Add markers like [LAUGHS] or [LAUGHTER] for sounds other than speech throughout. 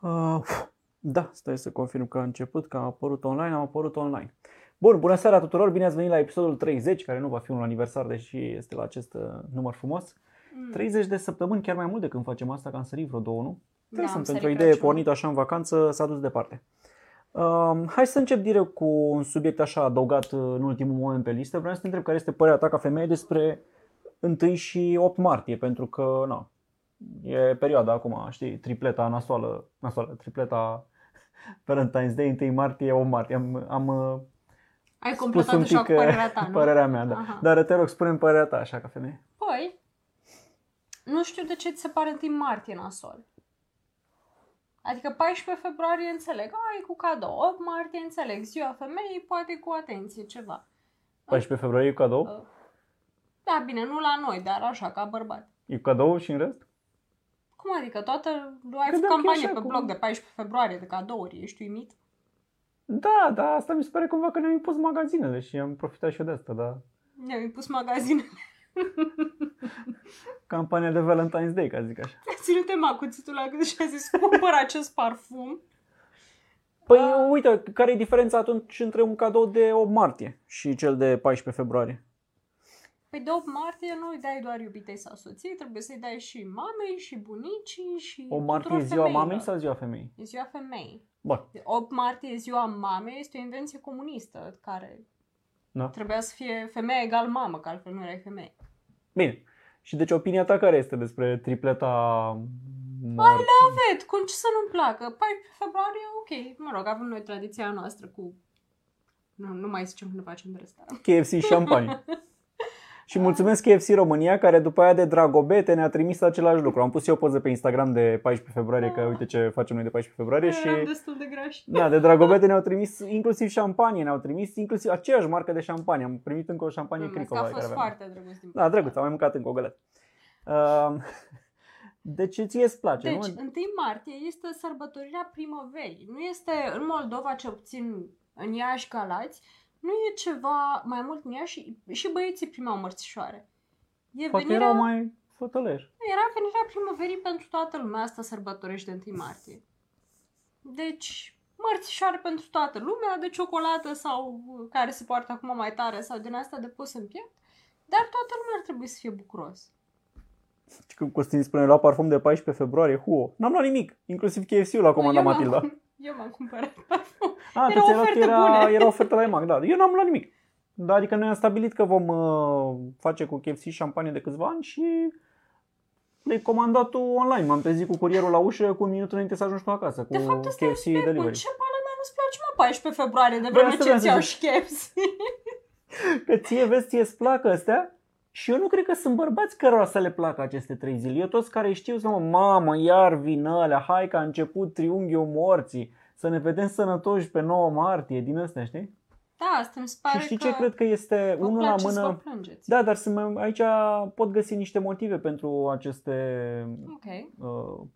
Uh, da, stai să confirm că a început, că a apărut online, a apărut online. Bun, bună seara tuturor, bine ați venit la episodul 30, care nu va fi un aniversar, deși este la acest uh, număr frumos. Mm. 30 de săptămâni, chiar mai mult de când facem asta, că am sărit vreo două, nu? Da, Interesant, am pentru o sărit idee Crăciunul. pornită așa în vacanță, s-a dus departe. Um, hai să încep direct cu un subiect așa adăugat uh, în ultimul moment pe listă. Vreau să te întreb care este părerea ta ca femeie despre 1 și 8 martie, pentru că, na, e perioada acum, știi, tripleta nasoală, nasoală tripleta [LAUGHS] Valentine's Day, 1 martie, 8 martie. Am, am uh, Ai spus completat un așa pic cu uh, părerea ta, nu? părerea mea, da. Aha. Dar te rog, spune părerea ta așa ca femeie. Păi, nu știu de ce ți se pare 1 martie nasol. Adică 14 februarie înțeleg, ai cu cadou, 8 martie înțeleg, ziua femeii, poate cu atenție ceva. 14 februarie e cu cadou? Uh, Da, bine, nu la noi, dar așa, ca bărbat. E cu cadou și în rest? Cum adică? Toată... Ai Credeam făcut că e campanie așa pe cum- blog de 14 februarie de cadouri, ești uimit? Da, da, asta mi se pare cumva că ne-am impus magazinele și am profitat și eu de asta, da. Ne-am impus magazine. [LAUGHS] Campania de Valentine's Day, ca zic așa. Ține-te ma cuțitul la gât și a zis, cumpăr acest parfum. Păi Ah. uite, care e diferența atunci între un cadou de 8 martie și cel de 14 februarie? Păi de 8 martie nu îi dai doar iubitei sau soției, trebuie să-i dai și mamei, și bunicii, și 8 martie e tuturor ziua femeilor. mamei sau ziua femeii? E ziua femeii. Bun, 8 martie e ziua mamei, este o invenție comunistă care da. trebuia să fie femeie egal mamă, că altfel nu erai femeie. Bine. Și deci opinia ta care este despre tripleta Ai mor... Ved, cum ce să nu-mi placă? 14 februarie, ok. Mă rog, avem noi tradiția noastră cu... Nu, nu mai zicem că ne facem de restaurant. KFC și șampanie. [LAUGHS] și mulțumesc KFC România care după aia de dragobete ne-a trimis același lucru. Am pus eu o poză pe Instagram de 14 februarie, că uite ce facem noi de 14 februarie și... Eram destul de grași. Da, de dragobete ne-au trimis inclusiv șampanie, ne-au trimis inclusiv aceeași marcă de șampanie. Am primit încă o șampanie Mulțumesc, Cricova. a fost care aveam. foarte drăguț din Da, drăguț, am mai mâncat încă o găleată. Uh, [LAUGHS] deci ție îți place, Deci, nu? 1 martie este sărbătorirea primăverii. Nu este, în Moldova, ce obțin în Iași, Galați, nu e ceva mai mult în Iași și, și băieții primeau mărțișoare. E Poate venirea, erau mai fătăleși. era venirea primăverii pentru toată lumea, asta sărbătorește 1 martie. Deci, mărțișoare pentru toată lumea, de ciocolată sau care se poartă acum mai tare sau din asta de pus în piept, dar toată lumea ar trebui să fie bucuros. Și când Costin spune, lua parfum de 14 februarie, huo. N-am luat nimic, inclusiv KFC-ul la comanda Eu m-am- Matilda. Eu m-am cumpărat parfum. A, Erau tu ți-ai luat că oferte era, bune. era ofertă la EMAG, da. Eu n-am luat nimic. Da, adică noi am stabilit că vom uh, face cu KFC șampanie de câțiva ani și le-ai comandat tu online. M-am trezit cu curierul la ușă cu un minut înainte să ajungi tu acasă cu De fapt, ăsta KFC e Cu delivery. ce pala mea nu-ți place, mă, 14 februarie, de Bă, vreme asta ce vreau să ți-au zic. și KFC. Că ție vezi, ție îți plac astea și eu nu cred că sunt bărbați cărora să le placă aceste trei zile. Eu toți care știu să mă, mamă, iar vin alea, hai că a început triunghiul morții, să ne vedem sănătoși pe 9 martie, din astea, știi? Da, asta mi se pare și știi că ce cred că este vă unul la place să vă mână? plângeți. Da, dar sunt mai, aici pot găsi niște motive pentru aceste Ok. uh,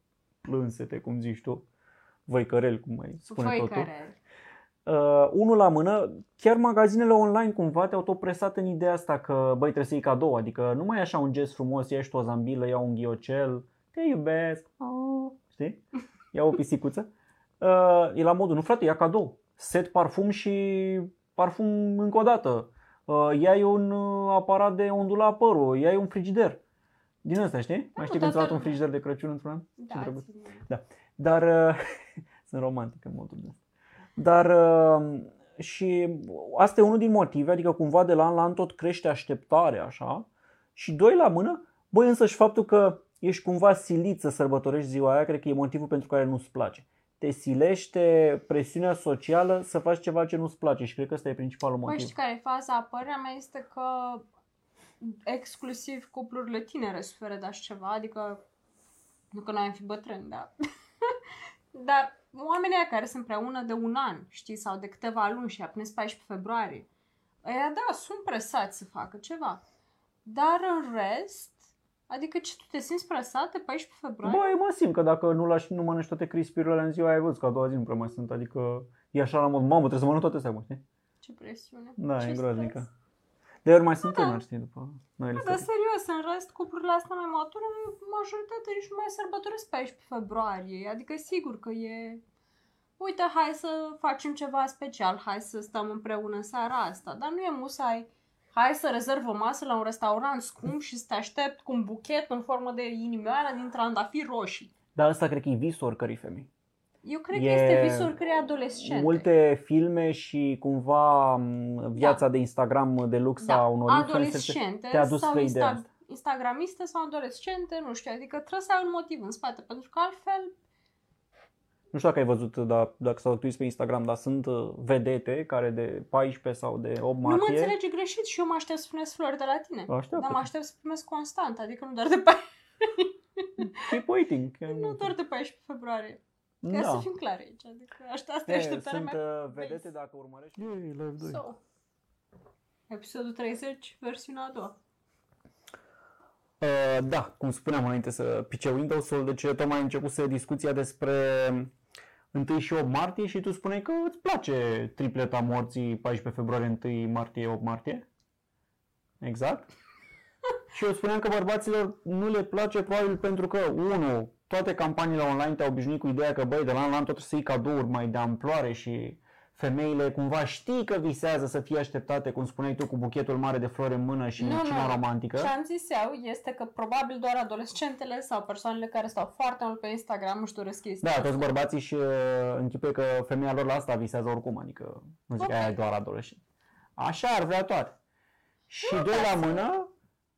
plânsete, cum zici tu, văicăreli, cum mai spune Voi totul. Care... Uh, unul la mână, chiar magazinele online cumva te-au tot presat în ideea asta că băi trebuie să iei cadou, adică nu mai e așa un gest frumos, ia și tu o zambilă, ia un ghiocel, te iubesc, oh, știi? Ia o pisicuță. Uh, e la modul, nu frate, ia cadou, set parfum și parfum încă o dată. Uh, iai un uh, aparat de ondulat părul, iai un frigider. Din asta, știi? mai știi când ți-a luat un toată frigider de Crăciun într-un an? Da, drăguț. ține. Dar uh, [LAUGHS] sunt romantic în modul ăsta. Dar uh, și asta e unul din motive, adică cumva de la an la an tot crește așteptarea așa. Și doi la mână, băi însăși faptul că ești cumva silit să sărbătorești ziua aia, cred că e motivul pentru care nu-ți place. Te silește presiunea socială să faci ceva ce nu-ți place și cred că ăsta e principalul Păi motiv. știi care e faza? Părerea mea este că exclusiv cuplurile tinere suferă de așa ceva, adică nu că noi am fi bătrâni, da. Dar [LAUGHS] oamenii aia care sunt împreună de un an, știi, sau de câteva luni și a prins 14 februarie, ăia da, sunt presați să facă ceva. Dar în rest, adică ce tu te simți presat de 14 februarie? Băi, mă simt că dacă nu lași, nu mănânci toate crispiurile în ziua aia, ai văzut că a doua zi nu prea mai sunt, adică e așa la mod, mamă, trebuie să mănânc toate astea, mă, știi? Ce presiune. Da, ce e groaznică. stres. De ori mai sunt Da. tânări, știi, după noile Dar stări. serios, în rest, cuplurile astea mai mature, majoritatea nici nu mai sărbătoresc pe 14 februarie. Adică sigur că e... Uite, hai să facem ceva special, hai să stăm împreună în seara asta. Dar nu e musai, hai să rezerv o masă la un restaurant scump și să te aștept cu un buchet în formă de inimioară din trandafiri roșii. Dar asta cred că e visul oricărei femei. Eu cred E că este visul oricărei adolescente. Multe filme și cumva m, viața de Instagram de lux a unor influencer Da. adolescente te-a dus sau spre ideea insta- asta. instagramiste sau adolescente, nu știu, adică trebuie să ai un motiv în spate, pentru că altfel Nu știu dacă ai văzut, dar, dacă s-au uitat pe Instagram, dar sunt uh, vedete care de 14 sau de 8 nu mă martie. înțelege greșit și eu mă aștept să primesc flori de la tine. Așteaptă. Dar mă aștept să primesc constant, adică nu doar de, pe... Keep waiting. [LAUGHS] nu doar de 14 februarie. Ca da. să fim clari aici, adică asta, asta E, e așteptarea sunt mea. uh, vedete dacă urmărești. Ei, live 2. So, episodul 30, versiunea a doua. Uh, da, cum spuneam înainte să pice Windows-ul, deci tocmai începuse discuția despre 1 și 8 martie și tu spuneai că îți place tripleta morții 14 februarie, 1 martie, 8 martie. Exact. [LAUGHS] și eu spuneam că bărbaților nu le place probabil pentru că, unu, toate campaniile online te-au obișnuit cu ideea că, băi, de la an la an tot trebuie să iei cadouri mai de amploare și femeile cumva știi că visează să fie așteptate, cum spuneai tu, cu buchetul mare de flori în mână și Nu, cina nu. romantică. Ce am zis eu este că probabil doar adolescentele sau persoanele care stau foarte mult pe Instagram își doresc chestia Da, asta. toți bărbații și uh, închipuie că femeia lor la asta visează oricum, adică nu zic Ok. că aia e doar adolescent. Așa ar vrea toate. Și doi da, la mână,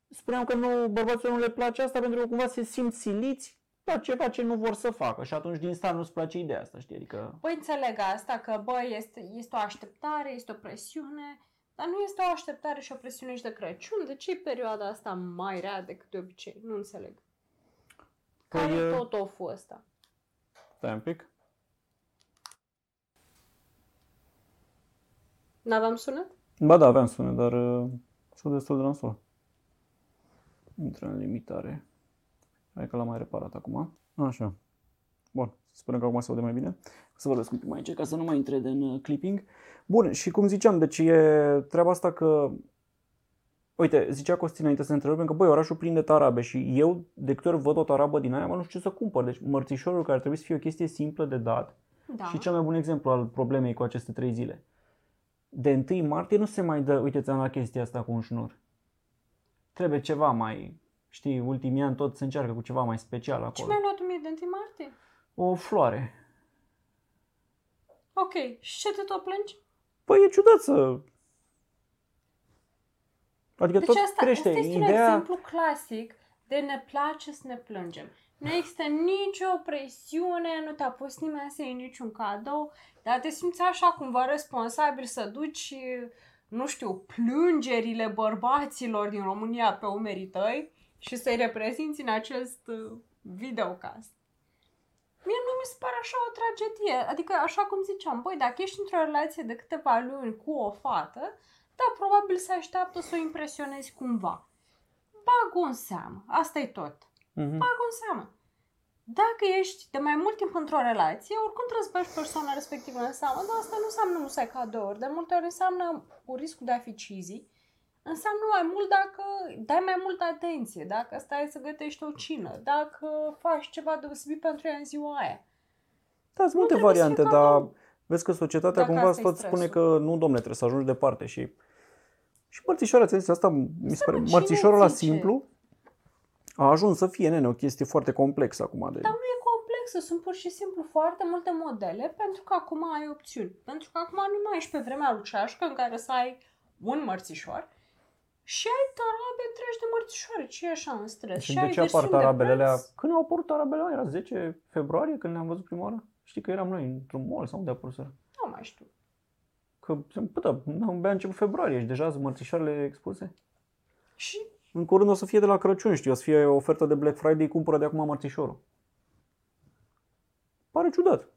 spuneam că nu, bărbaților nu le place asta pentru că cumva se simt siliți la ceva ce nu vor să facă și atunci din start nu-ți place ideea asta, știi, adică... Păi înțeleg asta, că bă, este, este o așteptare, este o presiune, dar nu este o așteptare și o presiune și de Crăciun. De ce e perioada asta mai rea decât de obicei? Nu înțeleg. Care Păi, e e- tot oful ăsta? Stai un pic. N-aveam sunet? Ba da, aveam sunet, dar uh, sunt destul de nasol. Intră în limitare. Hai că l-am mai reparat acum. Așa. Bun, sperăm că acum se aude mai bine. O să vorbesc un pic mai încet ca să nu mai intre în uh, clipping. Bun, și cum ziceam, deci e treaba asta că Uite, zicea Costin înainte să ne întrebăm că băi, orașul plin de tarabe și eu de câte ori văd o tarabă din aia, mă, nu știu ce să cumpăr. Deci mărțișorul care trebuie să fie o chestie simplă de dat, Da. și cel mai bun exemplu al problemei cu aceste trei zile. De 1 martie nu se mai dă, uite, ți-am dat chestia asta cu un șnur. Trebuie ceva mai, știi, ultimii ani tot se încearcă cu ceva mai special Ce acolo. mi-ai luat mie de 1 martie? O floare. Ok, și ce te tot plângi? Păi e ciudat să... Adică Deci tot asta, crește asta este un ideea... exemplu clasic de ne place să ne plângem. Nu există nicio presiune, nu te-a pus nimeni să iei niciun cadou, dar te simți așa cumva responsabil să duci, nu știu, plângerile bărbaților din România pe umerii tăi și să-i reprezinți în acest uh, videocast. Mie nu mi se pare așa o tragedie. Adică, așa cum ziceam, băi, dacă ești într-o relație de câteva luni cu o fată, da, probabil se așteaptă să o impresionezi cumva. Bag în seamă, asta e tot. Mhm. Bag în seamă. Dacă ești de mai mult timp într-o relație, oricum trebuie să bagi persoana respectivă în seamă, dar asta nu înseamnă nu să ai cadouri, de multe ori înseamnă cu riscul de a fi cheesy, înseamnă mai mult dacă dai mai multă atenție, dacă stai să gătești o cină, dacă faci ceva deosebit pentru ea în ziua aia. Da, sunt multe trebuie să variante, fie dar cadou. vezi că societatea Dacă cumva asta e tot spune stresul. că nu, domne, trebuie să ajungi departe și... Și mărțișoara, ți-am zis asta, mi se pare, mă, cine mărțișorul la zice? simplu a ajuns să fie, nene, o chestie foarte complexă acum. De... Dar nu e complexă, sunt pur și simplu foarte multe modele pentru că acum ai opțiuni. Pentru că acum nu mai ești pe vremea lui Ceașcă în care să ai un mărțișor și ai tarabe întregi de mărțișoare. Ce e așa în stres? Și și de ai ce apar versiuni de tarabele alea? preț. Când au apărut tarabele alea? Era 10 februarie când le-am văzut prima oară? Știi că eram noi într-un mall sau unde a apărut Nu mai știu. Că, păi da, abia a început februarie și deja sunt mărțișoarele expuse. Și În curând o să fie de la Crăciun, știi, o să fie o ofertă de Black Friday, cumpără de acum mărțișorul. Pare ciudat.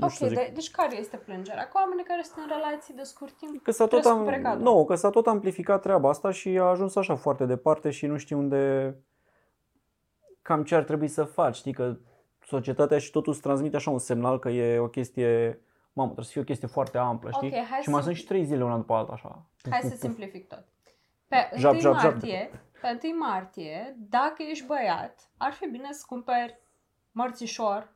Nu ok, știu să zic. de, deci care este plângerea? Cu oamenii care sunt în relații de scurt timp? Că s-a tot, Trebuie să am, cumpere cadou. nu, că s-a tot amplificat treaba asta și a ajuns așa foarte departe și nu știu unde, cam ce ar trebui să faci, știi, că societatea și totul îți transmite așa un semnal că e o chestie mamă, trebuie să fie o chestie foarte amplă, știi? Ok, hai și mai să- sunt și trei zile una după alta, așa. Hai să simplific tot. Pe 1 Jap, jap, jap. martie, pe 1 martie, dacă ești băiat, ar fi bine să cumperi mărțișor,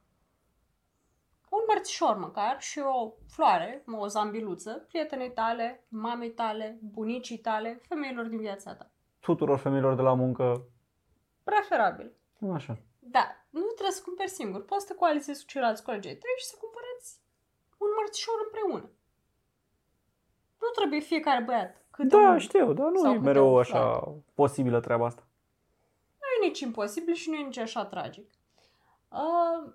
un mărțișor măcar și o floare, o zambiluță, prietenei tale, mamei tale, bunicii tale, femeilor din viața ta. Tuturor femeilor de la muncă, Preferabil. așa. Da, nu trebuie să cumperi singur. Poți să te coalizezi cu ceilalți colegi. ai tăi și să cumpărați un mărțișor împreună. Nu trebuie fiecare băiat. Câte Da, un... știu, dar nu Sau e câte mereu o așa posibilă treaba asta. Nu e nici imposibil și nu e nici așa tragic. Uh,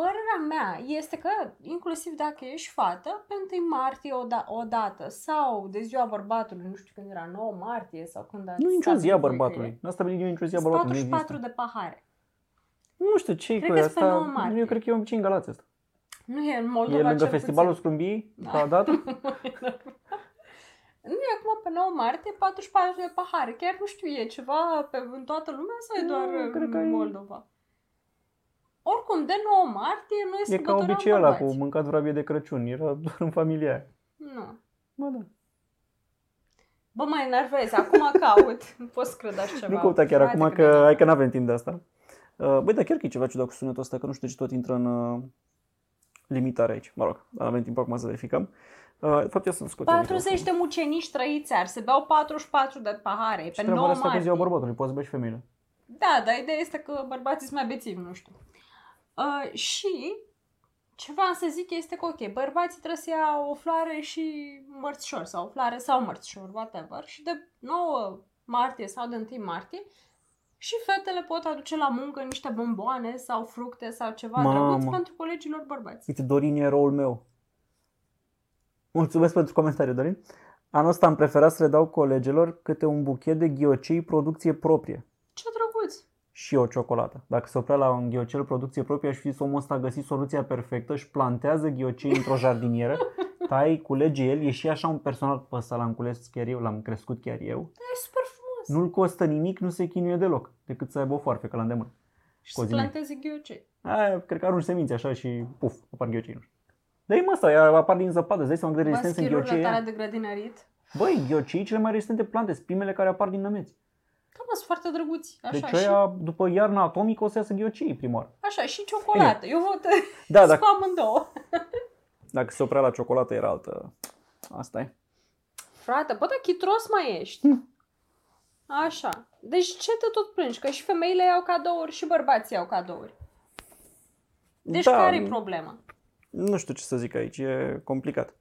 părerea mea este că, inclusiv dacă ești fată, pe 1 martie o, da- o dată sau de ziua bărbatului, nu știu când era, 9 martie sau când ați Nu e nicio stabilit zi a voi că bărbatului. e, N-a stabilit nimeni nicio zi a sunt bărbatului. Nu 44 există. de pahare. Nu știu ce e Cred cu că-s pe 9 asta. martie. Eu cred că e obicei în Galați asta. Nu e în Moldova E lângă cel festivalul puțin. Scrumbii, Da. ca dată? [LAUGHS] Nu e acum pe 9 martie 44 de pahare. Chiar nu știu, e ceva pe, în toată lumea sau e Nu, doar cred că în e- Moldova? Oricum, de 9 martie noi E ca sărbătoream obicei ăla cu bărbați. mâncat vrabie de Crăciun. Era doar în familia aia. Nu. Bă, da. Bă, mă enervezi, acum caut. [LAUGHS] Nu pot să cred așa ceva. Nu căuta chiar Frate, acum cât de că, hai enervant. că n-avem timp de asta. Uh, Băi, dar chiar că e ceva ciudat cu sunetul ăsta, că nu știu de ce tot intră în uh, limitare aici. Mă rog, dar avem timp acum să verificăm. Uh, de fapt, eu sunt scot. 40 de mucenici trăiți ar, se beau 44 de pahare, e pe 9 asta pe ziua martie. bărbatului, poți să bei și femeile. Da, dar ideea este că bărbații sunt mai bețivi, nu știu. Uh, și ce vreau să zic este că, ok, bărbații trebuie să ia o floare și mărțișor, sau o floare sau mărțișor, whatever, și de 9 martie sau de 1 martie și fetele pot aduce la muncă niște bomboane sau fructe sau ceva Mamă. drăguț pentru colegilor bărbați. Uite, Dorin e eroul meu. Mulțumesc pentru comentariu, Dorin. Anul ăsta am preferat să le dau colegilor câte un buchet de ghiocei producție proprie Ce drăguț! Și o ciocolată. Dacă se oprea la un ghiocel producție proprie, aș fi zis omul ăsta a găsit soluția perfectă, își plantează ghiocei într-o jardinieră, [LAUGHS] tai, culege el, e și așa un personal pe ăsta l-am cules chiar eu, l-am crescut chiar eu. E super frumos! Nu-l costă nimic, nu se chinuie deloc, decât să aibă o foarfecă la îndemână. și să cozimic. planteze ghiocei. Aia, cred că arunci semințe așa și puf, apar ghiocei. Nu știu. Dar e mă asta, ea apar din zăpadă, îți dai seama cât de Bă, rezistență în schirurile ghiocei tale e. de grădinărit. Băi, ghiocei cele mai rezistente plante, sunt primele care apar din nămeți. Da, mă, sunt foarte drăguți. Așa, Deci și, aia, după iarna atomică, o să iasă ghiocei prima oară. așa, și ciocolată. Eu vot Da, [LAUGHS] [LAUGHS] da, dacă, cu amândouă. [LAUGHS] dacă se oprea la ciocolată era altă. Asta e. Frate, bă, dar chitros mai ești. Hm. Așa. Deci ce te tot plângi? Că și femeile iau cadouri și bărbații iau cadouri. Deci Da, care e problema? Nu știu ce să zic aici, e complicat.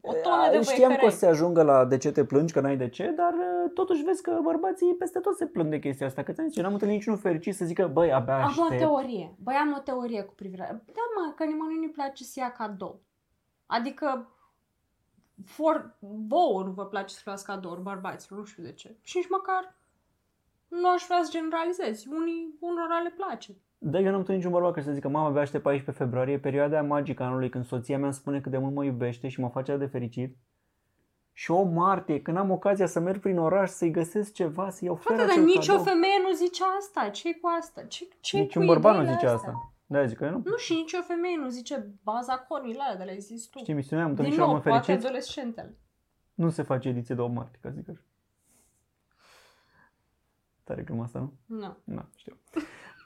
O tonă de Știam că o băieferei. să se ajungă la de ce te plângi, că n-ai de ce, dar uh, totuși vezi că bărbații peste tot se plâng de chestia asta. Că ți-am zis, eu n-am întâlnit niciunul fericit să zică, băi, abia Am o aștept. teorie. Băi, am o teorie cu privire la... Da, mă, că nimănui nu-i place să ia cadou. Adică for... vouă nu vă place să luați cadouri, bărbaților, nu știu de ce. Și nici măcar nu aș vrea să generalizezi. Unii, unora le place. Da, eu n-am întâlnit niciun bărbat care să zică, mama, abia aștept 14 februarie, e perioada aia magică a anului când soția mea îmi spune cât de mult mă iubește și mă face atât de fericit. Și o martie, când am ocazia să merg prin oraș, să-i găsesc ceva, să iau Frate, fără dar acel nicio cadou. femeie nu zice asta. ce cu asta? ce ce Niciun cu bărbat nu ideile zice astea? asta. Da, zic că eu nu. Nu, și nicio femeie nu zice baza conile alea de la zis tu. Știi misiunea, am întâlnit Din și la nou, mă poate fericit. adolescentele. Nu se face ediție de 8 martie, ca zic așa. Tare gluma asta, nu? Nu. Nu, știu.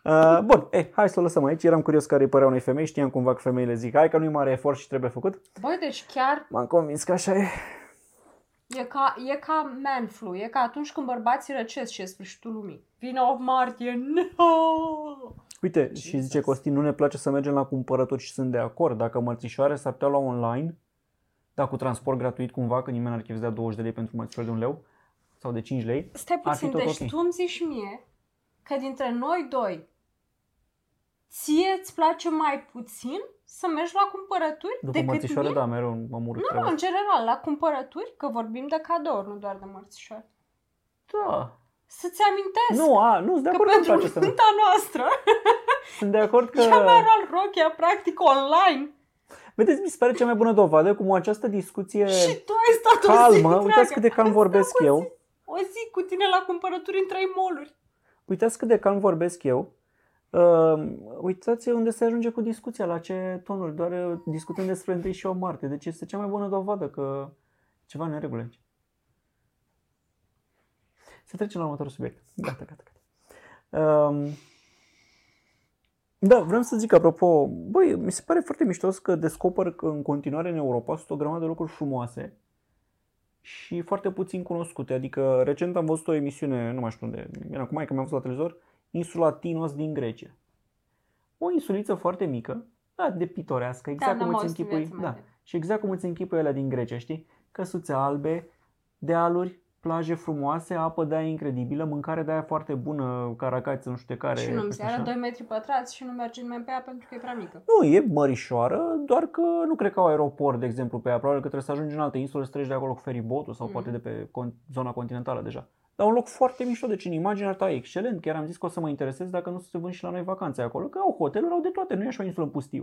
Uh, bun, eh, hai să o lăsăm aici. Eram curios care îi părea unei femei. Știam cumva că femeile zic, hai că nu-i mare efort și trebuie făcut. Băi, deci chiar M-am convins că așa e. e ca, e ca man flu. E ca atunci când bărbații răcesc și e sfârșitul lumii. Vine 8 martie. No! Uite, și zice Costin, nu ne place să mergem la cumpărături și sunt de acord. Dacă mărțișoare s-ar putea lua online, dar cu transport gratuit cumva, că nimeni n-ar chef să dea 20 de lei pentru mărțișoare de un leu sau de 5 lei. Stai Ar fi puțin, tot deci ok. tu îmi zici mie că dintre noi doi ție îți place mai puțin să mergi la cumpărături După decât mărțișoare, mie? da, mereu mă mură Nu, nu, în general, la cumpărături, că vorbim de cadouri, nu doar de mărțișoare. Da. Să-ți amintesc Nu, a, nu, sunt de că acord că îmi pentru place să merg. nunta noastră, [LAUGHS] Sunt de acord că... cea mai rar rochia practic online Vedeți, mi se pare cea mai bună dovadă cum această discuție și tu ai stat o zi calmă, întreagă. uitați cât de calm Am vorbesc stat o eu. zi- O zi cu tine la cumpărături în trei moluri. Uitați cât de calm vorbesc eu. Uh, uitați unde se ajunge cu discuția, la ce tonuri, doar uh, discutând despre 1 și 8 martie. Deci este cea mai bună dovadă că ceva în neregulă aici. Să trecem la următorul subiect. Gata, gata, gata. Um, da, vreau să zic apropo, băi, mi se pare foarte mișto că descoper că în continuare în Europa sunt o grămadă de lucruri frumoase și foarte puțin cunoscute. Adică recent am văzut o emisiune, nu mai știu unde, era cu mai că mi-am văzut la televizor, insula Tinos din Grecia. O insuliță foarte mică, da, de pitorească, exact Da, cum n-am îți auzit închipui, viața da, mea. și exact cum îți închipui alea din Grecia, știi? Căsuțe albe, dealuri, plaje frumoase, apă de aia incredibilă, mâncare de aia foarte bună, caracați, nu știu de care. Și nu mi peste se are așa. 2 metri pătrați și nu merge nimeni pe ea pentru că e prea mică. Nu, e mărișoară, doar că nu cred că au aeroport, de exemplu, pe ea. Probabil că trebuie să ajungi în alte insule, să treci de acolo cu feribotul sau Mm. poate de pe con- zona continentală deja. Dar un loc foarte mișto, deci în imaginea ta e excelent. Chiar am zis că o să mă interesez dacă nu se vând și la noi vacanțe acolo, că au hoteluri, au de toate, nu e așa o insulă în pustiu.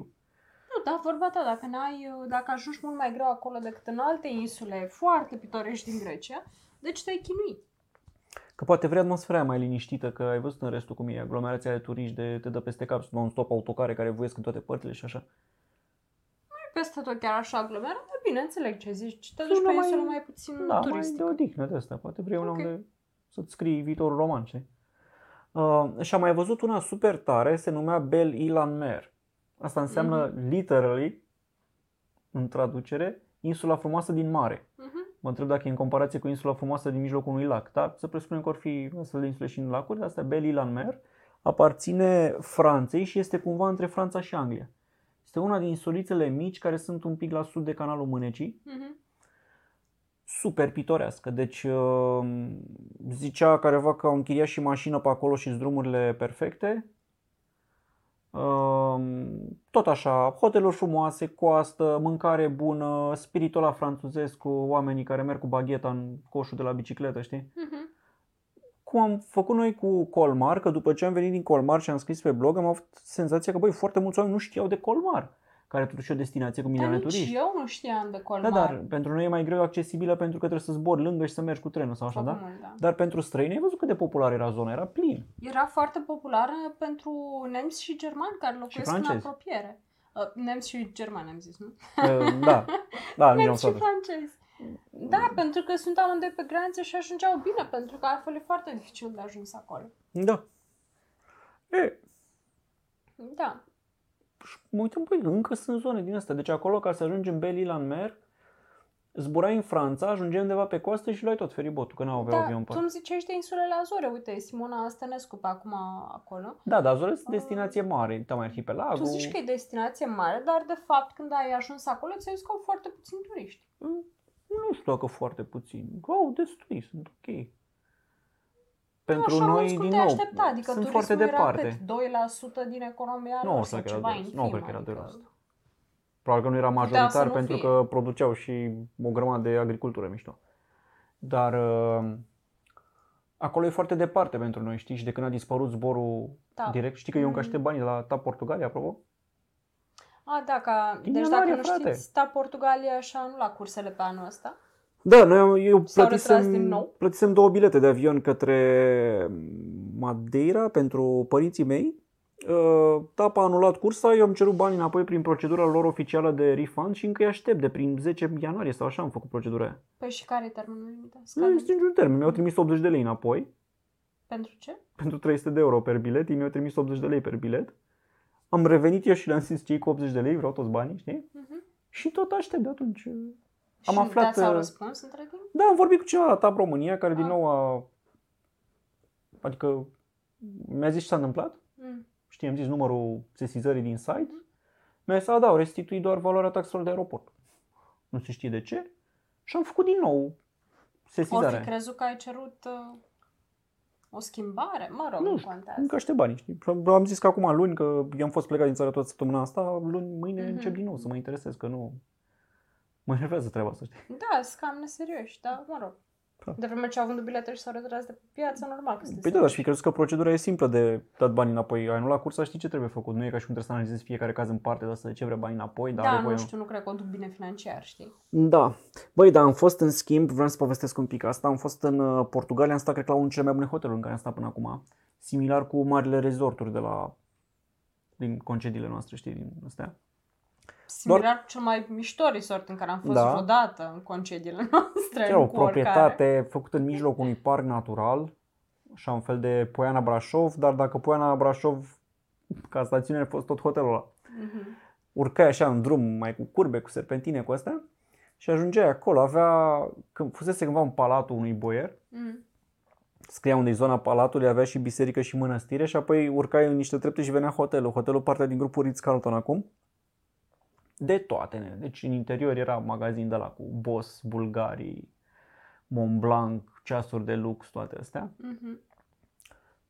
Nu, da, vorba ta, dacă, n-ai, dacă ajungi mult mai greu acolo decât în alte insule foarte pitorești din Grecia, deci te-ai chinuit. Că poate vrea atmosfera aia mai liniștită, că ai văzut în restul cum e, aglomerația de turiști de te dă peste cap, non-stop autocare care voiesc în toate părțile și așa. Nu e peste tot chiar așa aglomerat, dar bine, înțeleg ce zici. Te duci Sună pe mai- insulă mai puțin Da, mai turistic. de odihnă de asta. Poate vrei una Ok. unde să-ți scrii viitorul roman, știi? Uh, și am mai văzut una super tare, se numea Bel Ilan Mer. Asta înseamnă Mhm. literally, în traducere, insula frumoasă din mare. Mhm. Mă întreb dacă e în comparație cu insula frumoasă din mijlocul unui lac. Da? Să presupunem că or fi astfel de insule și în lacuri, dar asta Bel Ilan Mer aparține Franței și este cumva între Franța și Anglia. Este una din insulițele mici care sunt un pic la sud de canalul Mânecii Mhm. Super pitorească. Deci uh, zicea careva că au închiriat și mașină pe acolo și drumurile perfecte. Uh, Tot așa, hoteluri frumoase, coastă, mâncare bună, spiritul ăla franțuzesc cu oamenii care merg cu bagheta în coșul de la bicicletă, știi? Mhm. Cum am făcut noi cu Colmar, că după ce am venit din Colmar și am scris pe blog, am avut senzația că, băi, foarte mulți oameni nu știau de Colmar, care totuși e o destinație cu Dar milioane de nici turiști. eu nu știam de Da, Colmar. dar pentru noi e mai greu accesibilă pentru că trebuie să zbori lângă și să mergi cu trenul sau așa, da? Foarte mult, da. Dar pentru străini ai văzut cât de populară era zona, era plin. Era foarte populară pentru nemți și germani care locuiesc în francezi. apropiere. Uh, nemți și germani am zis, nu? Uh, Da, da, [LAUGHS] nici am nemți și stat. francezi. Da, pentru că sunt amândoi pe graniță și ajungeau bine, pentru că altfel e foarte dificil de ajuns acolo. Da. E, Da. Mă uitam, băi, încă sunt zone din astea. Deci acolo, ca să ajungem în Bel Ilan Mer, zburai în Franța, ajungeai undeva pe coastă și luai tot feribotul, că n-au aveau Da, avion pe tu îmi ziceai de insulele Azore. Uite, e Simona Stănescu pe acum acolo. Da, dar Azore sunt destinație mare, tam arhipelagul. Tu zici că e destinație mare, dar de fapt când ai ajuns acolo ți-ai zis că au foarte puțini turiști. Nu știu dacă foarte puțin. Au destui, sunt ok. Pentru așa noi, mulți cum din te nou, aștepta, adică sunt turismul foarte era departe. cât? 2% din economia Nu, lor o sau să că era ceva de infim, Nu, cred că era de adică- rost. Probabil că nu era Putea să majoritar nu pentru fie. că produceau și o grămadă de agricultură mișto. Dar uh, acolo e foarte departe pentru noi, știi? Și de când a dispărut zborul Da. direct, știi că eu încă Mm. aștept banii de la TAP Portugalia, apropo? A, da, ca... Din deci ianuarie, dacă nu frate. știți, sta Portugalia și a anulat cursele pe anul ăsta. Da, noi am, eu S-au retras plătisem, din nou? plătisem două bilete de avion către Madeira pentru părinții mei. Uh, TAP a anulat cursa, eu am cerut banii înapoi prin procedura lor oficială de refund și încă îi aștept de prin 10 ianuarie sau așa am făcut procedura aia. Păi și care e termenul limită? Nu Scade. este niciun termen, mi-au trimis 80 de lei înapoi Pentru ce? pentru 300 de euro per bilet, ei mi-au trimis 80 de lei per bilet. Am revenit eu și le-am zis cei cu 80 de lei, vreau toți banii, știi? Mhm. Și tot aștept de atunci. Am și aflat, da, ți-au uh, răspuns între timp? Da, am vorbit cu cineva la TAP România, care din Ah. nou a... Adică mi-a zis ce s-a întâmplat. Mm. Știi, am zis numărul sesizării din site. Mi-a zis, a, da, au restituit doar valoarea taxelor de aeroport. Nu se știe de ce. Și am făcut din nou O sesizarea. fi crezut că ai cerut uh, o schimbare? Mă rog, Nu nu, știu, contează. Încă aștept banii, știi? Și am zis că acum luni, că i-am fost plecat din țară toată săptămâna asta, luni, mâine Mhm. încep din nou să mă interesez, că nu... Mă enervează treaba asta, știi? Da, sunt cam neserioși, dar mă rog. Da. De vreme ce au vândut bilete și s-au retras de pe piață, normal că sunteți Păi da, dar și fi crezut că procedura e simplă de dat banii înapoi. Ai anulat cursa, știi ce trebuie făcut. Nu e ca și cum trebuie să analizezi fiecare caz în parte, dar să ce vrea banii înapoi, dar Da, are nu voie- știu, nu cred că o duc bine financiar, știi? Da. Băi, da, am fost în schimb, vreau să povestesc un pic asta, am fost în uh, Portugalia, am stat cred că la unul dintre cele mai bune hoteluri în care am stat până acum, similar cu marile resorturi de la din concediile noastre, știi, din astea. Similar cu cel mai mișto resort în care am fost Da. vreodată în concediile [LAUGHS] noastre. Era o nu cu oricare. proprietate făcută în mijlocul unui parc natural, așa un fel de Poiana Brașov, dar dacă Poiana Brașov ca stațiune a fost tot hotelul ăla. Mhm. Urcai așa în drum, mai cu curbe, cu serpentine, cu astea și ajungeai acolo. Avea, când fusese cândva un palatul unui boier, Mm. scria unde e zona palatului, avea și biserică și mănăstire și apoi urcai în niște trepte și venea hotelul. Hotelul parte din grupul Ritz-Carlton acum. De toate, nene. Deci în interior era magazin de la cu Boss, Bulgarii, Montblanc, ceasuri de lux, toate astea. Mhm.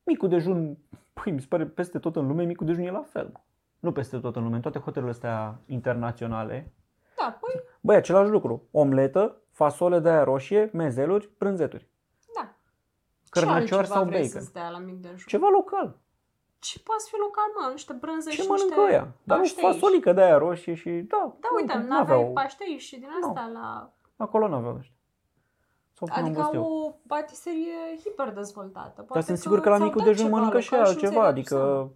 Micul dejun, păi, mi se pare peste tot în lume, micul dejun e la fel. Nu peste tot în lume, în toate hotelurile astea internaționale. Da, păi, Băi, același lucru. Omletă, fasole de aia roșie, mezeluri, prânzeturi. da. Cărnacioar Ce altceva sau vrei bacon. să stea la mic dejun? Ceva local. Ce poate fi local, mă? Niște brânze Ce și mănâncă niște ăia? Dar nu pașteiși. fasolică de aia roșie și da. Da, uite, nu, n-aveai n-aveau. paștei și din asta la... Acolo n-aveau ăștia. Sau până am Adică văzut au eu. o patiserie hiperdezvoltată. Dar Poate sunt sigur că la ți-au micul dat dejun ceva mănâncă și local nu altceva, ți-ai dat adică... seama.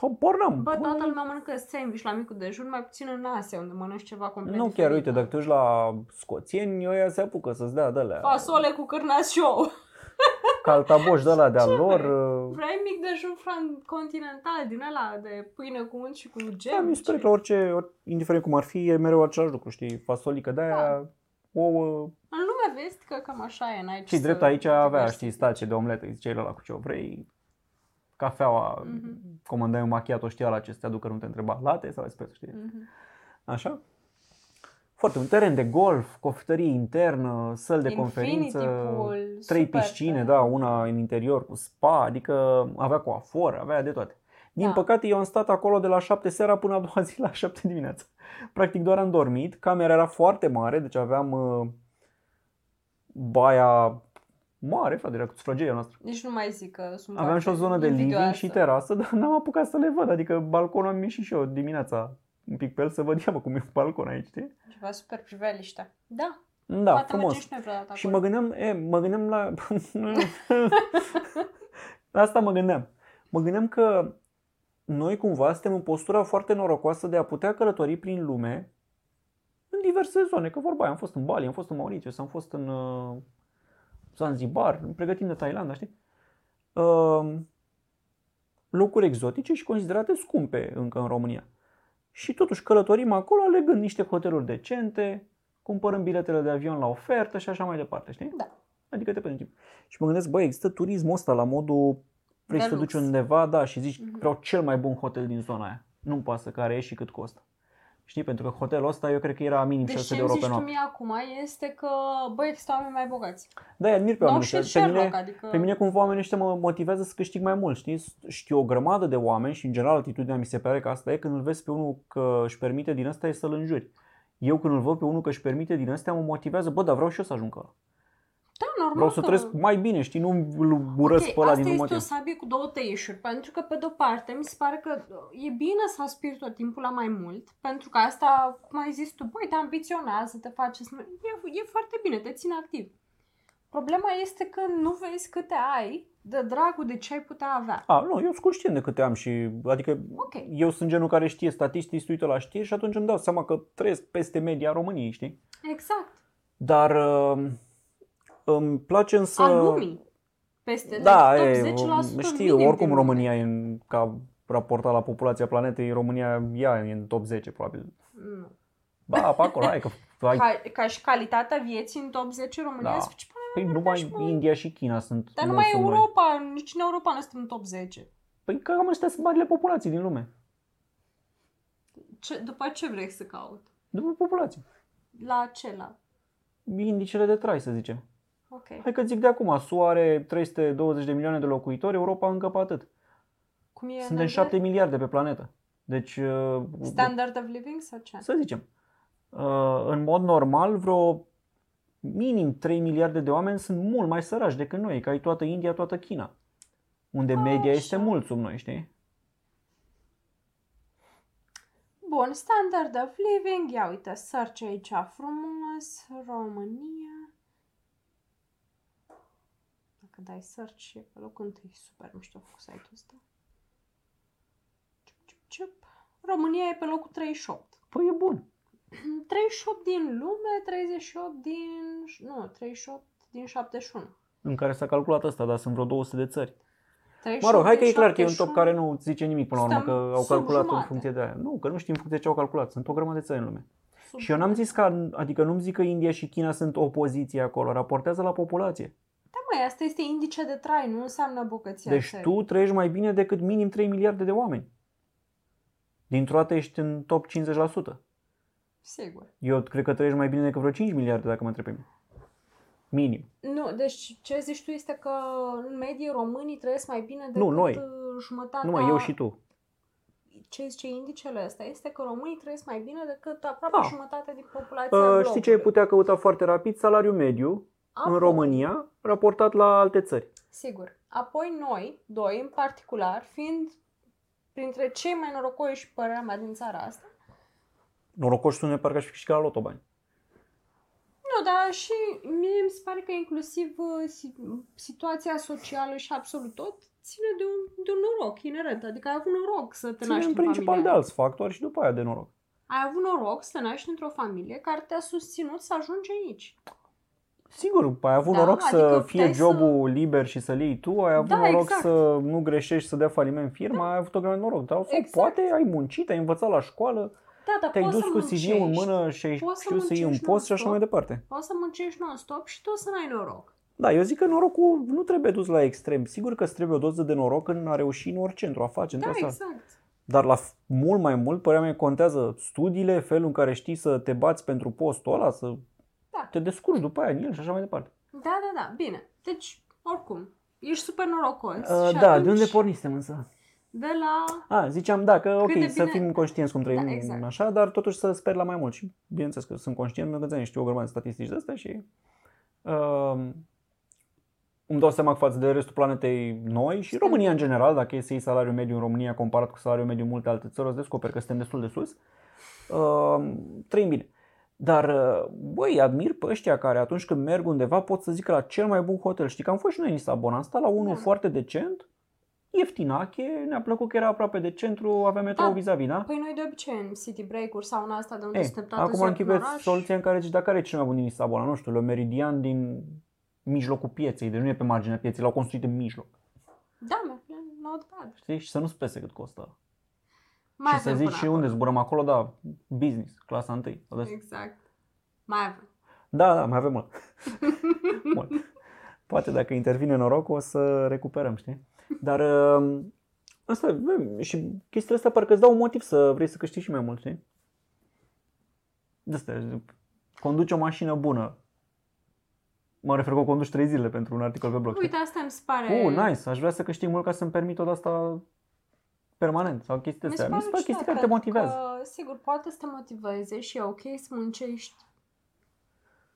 Habar n-am. Bă, toată lumea mănâncă sandwich la micul dejun, mai puțin în Asia, unde mănânci ceva complet Nu chiar, diferit, uite, da. dacă te uiți la scoțieni, ăia se apucă să-ți dea de-alea. Fasole cu cârnașou. [LAUGHS] Caltaboș de la de-a Ce lor. vrei? uh, Vrei mic dejun fran- continental din ăla de pâine cu unt și cu gem? Da, mi se pare ce- că la orice, or- indiferent cum ar fi, e mereu același lucru, știi? Fasolică de aia, Da. ouă. În lumea vestică cam așa e, n-ai ce Și drept să aici avea, diversifici. știi, stație de omletă, zicea la cu ce o vrei. Cafeaua, Mhm. comandai un macchiato, știa la ce să te aducă, nu te întreba latte sau espresso, știi? Mhm. Așa? Foarte un teren de golf, cofetărie internă, săl de Infinity conferință, pool, trei super piscine, teren. da, una în interior cu spa, adică avea coafor, avea de toate. Din Da. păcate eu am stat acolo de la 7 seara până a doua zi la 7 dimineața. Practic doar am dormit, camera era foarte mare, deci aveam uh, baia mare, frate, era cu sufrageria noastră. Nici nu mai zic că sunt Aveam și o foarte zonă de living invidioasă. și terasă, [LAUGHS] dar n-am apucat să le văd, adică balconul am ieșit și eu dimineața un pic pe el să văd, [LAUGHS] ia mă, cum e un balcon aici, știi? Ceva super priveliște. Da, Da, poate frumos. mergem și noi vreodată Și acolo. mă gândeam, e, mă gândeam la... la [LAUGHS] asta mă gândeam. Mă gândeam că noi cumva suntem în postura foarte norocoasă de a putea călători prin lume în diverse zone. Că vorba aia, am fost în Bali, am fost în Mauritius, am fost în uh, Zanzibar, ne pregătim de Thailanda, știi? Uh, locuri exotice și considerate scumpe încă în România. Și totuși călătorim acolo alegând niște hoteluri decente, cumpărăm biletele de avion la ofertă și așa mai departe, știi? Da. Adică te plătim. Și mă gândesc, băi, există turismul ăsta la modul vrei De să te lux. duci undeva, da, și zici, Mhm. vreau cel mai bun hotel din zona aia. Nu-mi pasă care e și cât costă. Știi, pentru că hotelul ăsta eu cred că era minim Deci 600 ce de îmi euro zici pe tu noapte. mie acum este că, băi, există oameni mai bogați. Da, îi admir pe Nu oameni și ăștia. Pe Sherlock, mine, adică... pe mine cumva oamenii ăștia mă motivează să câștig mai mult, știi? Știu o grămadă de oameni și în general atitudinea mi se pare că asta e când îl vezi pe unul că își permite din asta e să-l înjuri. Eu când îl văd pe unul că își permite din astea mă motivează, bă, dar vreau și eu să ajung acolo. Da, normal Vreau să că... trăiesc mai bine, știi? Nu îl urăsc Ok, pe ăla asta din este motiv. o sabie cu două tăieșuri, pentru că pe de-o parte mi se pare că e bine să aspiri tot timpul la mai mult, pentru că asta, cum ai zis tu, băi, te ambiționează, te face să... E, e foarte bine, te ține activ. Problema este că nu vezi câte ai de dragul de ce ai putea avea. A, nu, eu sunt conștient de câte am și, adică Ok. eu sunt genul care știe statistici, se uită la știri și atunci îmi dau seama că trăiesc peste media României, știi? Exact. Dar uh, îmi place însă... A lumii. Peste Da, top e, 10% știu, minim oricum din lume. România e în, ca raportat la populația planetei, România ea e în top 10 probabil. Nu. Ba, pe acolo, hai că [LAUGHS] ai, Ca, ca și calitatea vieții în top 10 România Da. da. zice, "Păi, păi mă, numai mă." India și China sunt Dar mult numai sub noi. Europa, nici în Europa nu suntem în top 10. Păi cam ăștia sunt marile populații din lume. Ce, după ce vrei să caut? După populație. La ce la? Indicele de trai, să zicem. Ok. Hai că zic de acum, SUA are 320 de milioane de locuitori, Europa încă pe atât. Cum e Suntem în 7 miliarde pe planetă. Deci, uh, Standard of living sau ce? să zicem, uh, în mod normal, vreo minim 3 miliarde de oameni sunt mult mai săraci decât noi, ca ai toată India, toată China. Unde media este Așa. mult sub noi, știi? Bun, standard of living, ia uite, search aici frumos, România. Dacă dai search, e pe locul întâi, super mișto făcut site-ul ăsta. Ce? România e pe locul 38. Păi e bun. [CLEARS THROAT] 38 din lume, 38 din... Nu, 38 din 71. În care s-a calculat asta, dar sunt vreo 200 de țări. 38 Mă rog, hai că din e clar că e un 71. top care nu zice nimic până la urmă, Stăm că au sub calculat în jumate. funcție de aia. Nu, că nu știm în funcție de ce au calculat. Sunt o grămadă de țări în lume. Sub Și eu n-am zis că, adică nu-mi zic că India și China sunt opoziție acolo, raportează la populație. Da, măi, asta este indice de trai, nu înseamnă bogăția Deci țării. tu trăiești mai bine decât minim 3 miliarde de oameni. Dintr-o dată ești în top 50%. Sigur. Eu cred că trăiești mai bine decât vreo 5 miliarde, dacă mă întreb pe mine. Minim. Nu, deci ce zici tu este că în medie românii trăiesc mai bine decât Nu, noi. uh, jumătatea... Numai eu și tu. Ce zice indicele ăsta este că românii trăiesc mai bine decât aproape Ah. jumătate din populația Uh, globului. știi ce ai putea căuta foarte rapid? Salariul mediu în Apoi- România, raportat la alte țări. Sigur. Apoi noi, doi în particular, fiind printre cei mai norocoși, părerea mea, din țara asta, Norocoși sună parcă aș fi câștigat la loto bani. Nu, dar și mie mi se pare că inclusiv uh, si- situația socială și absolut tot ține de un, de un noroc inerent. Adică ai avut noroc să te Ține naști în în principal familia de aia. alți factori și după aia de noroc. Ai avut noroc să te naști într-o familie care te-a susținut să ajungi aici. Sigur, ai avut Da, noroc să adică fie puteai jobul liber și să-l iei tu, ai avut Da, noroc exact. să nu greșești, să dea faliment firma, ai avut o grămadă de noroc. Dar sau Exact. poate ai muncit, ai învățat la școală, Da, dar te-ai poți dus să cu CV-ul în muncești, mână și ai poți să știut să iei un muncești post și așa non-stop. mai departe. Poți să muncești non-stop și tot să n-ai noroc. Da, eu zic că norocul nu trebuie dus la extrem. Sigur că îți trebuie o doză de noroc în a reuși în orice, într-o afacere, Da, într-o asta. exact. Dar la f- mult mai mult, părerea mea, contează studiile, felul în care știi să te bați pentru postul ăla, să Da. te descurci după aia în el și așa mai departe. Da, da, da. Bine. Deci, oricum, ești super norocos. Uh, și da, atunci, de unde pornisem însă? De la... A, ziceam, da, că ok, de să bine- fim conștienți cum trăim Da, exact. așa, dar totuși să sper la mai mult. Și bineînțeles că sunt conștient, pentru că ți-am știu o grămadă de statistici de astea și uh, îmi dau seama că față de restul planetei noi și Suntem- România în general, dacă e să iei salariul mediu în România comparat cu salariul mediu în multe alte țări, o să descoperi că suntem destul de sus. Uh, trăim bine. Dar, uh, băi, admir pe ăștia care atunci când merg undeva pot să zică la cel mai bun hotel. Știi că am fost și noi în Lisabona, am stat la unul Da. foarte decent, ieftinache, ne-a plăcut că era aproape de centru, avea metrou Da. vis-a-vis, da? Păi noi de obicei în city break-uri sau în asta de unde Ei, suntem toată acum ziua prin închipuieți oraș. soluția în care zici, dar care e cel mai bun din Lisabona? Nu știu, le meridian din mijlocul pieței, deci nu e pe marginea pieței, l-au construit în mijloc. Da, mă, not bad. Știi? Și să nu-ți pese cât costă. Mai și să avem zici până și acolo. unde zburăm acolo, da, business, clasa 1. Exact. Mai avem. Da, da, mai avem mult. [LAUGHS] mult. Poate dacă intervine norocul o să recuperăm, știi? Dar uh, asta, bă, și chestiile astea parcă îți dau un motiv să vrei să câștigi și mai mult, știi? De asta, conduci o mașină bună. Mă refer că o conduci 3 zile pentru un articol pe blog. știi? Uite, asta mi se pare... Uh, nice, aș vrea să câștig mult ca să-mi permit tot asta permanent sau chestii astea. Mi se pare chestii care te pentru motivează. Că, sigur, poate să te motiveze și e ok să muncești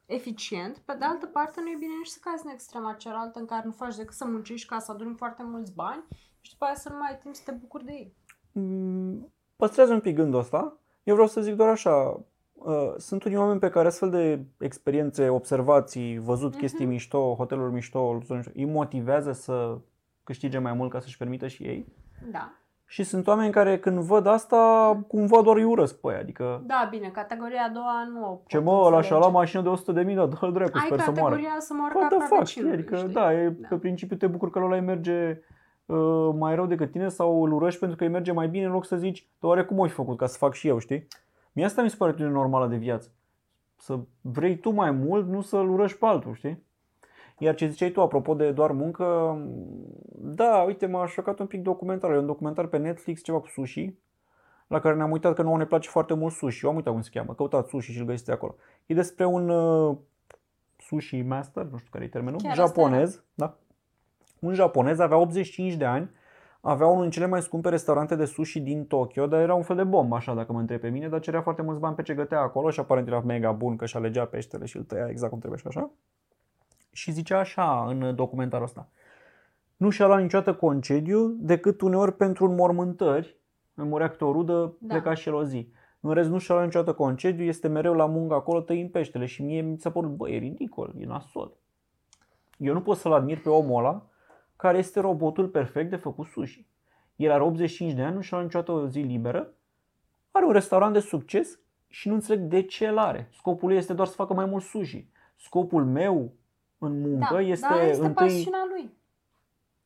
eficient. Pe de altă parte, nu e bine nici să cazi în extrema cealaltă în care nu faci decât să muncești ca să aduni foarte mulți bani și după aia să nu mai ai timp să te bucuri de ei. Mm, păstrează un pic gândul ăsta. Eu vreau să zic doar așa, uh, sunt unii oameni pe care astfel de experiențe, observații, văzut Mhm. chestii mișto, hoteluri mișto, lucruri mișto, îi motivează să câștige mai mult ca să-și permită și ei. Da. Și sunt oameni care când văd asta, cumva doar îi urăsc pe aia. Adică, Da, bine, categoria a doua nu o pot ce mă, ăla și-a luat înțelege. mașină de 100 de mii, dar dă-l dracu, Ai sper să moară. categoria să moară What ca the fuck, știi? vecinului, Adică, știi? da, e, Da. pe principiu te bucur că ăla îi merge uh, mai rău decât tine sau îl urăști pentru că îi merge mai bine în loc să zici, dar oare cum o fi făcut ca să fac și eu, știi? Mie asta mi se pare atitudine normală de viață. Să vrei tu mai mult, nu să-l urăști pe altul, știi? Iar ce ziceai tu, apropo de doar muncă, da, uite, m-a șocat un pic documentarul. E un documentar pe Netflix, ceva cu sushi, la care ne-am uitat că nouă ne place foarte mult sushi. Eu am uitat cum se cheamă, căutați sushi și îl găsiți acolo. E despre un uh, sushi master, nu știu care e termenul, Chiar asta japonez, da? Un japonez avea 85 de ani, avea unul din cele mai scumpe restaurante de sushi din Tokyo, dar era un fel de bombă, așa, dacă mă întreb pe mine, dar cerea foarte mulți bani pe ce gătea acolo și aparent era mega bun că și alegea peștele și îl tăia exact cum trebuie și așa. Și zicea așa în documentarul ăsta. Nu și-a luat niciodată concediu decât uneori pentru înmormântări, îmi murea câte o rudă, Da. pleca și el o zi. În rest nu și-a luat niciodată concediu, este mereu la muncă acolo tăind peștele și mie mi s-a părut, bă, e ridicol, e nasol. Eu nu pot să-l admir pe omul ăla care este robotul perfect de făcut sushi. El are 85 de ani, nu și-a luat niciodată o zi liberă, are un restaurant de succes și nu înțeleg de ce el are. Scopul lui este doar să facă mai mult sushi. Scopul meu în muncă da, este, da, este întâi... pasiunea lui.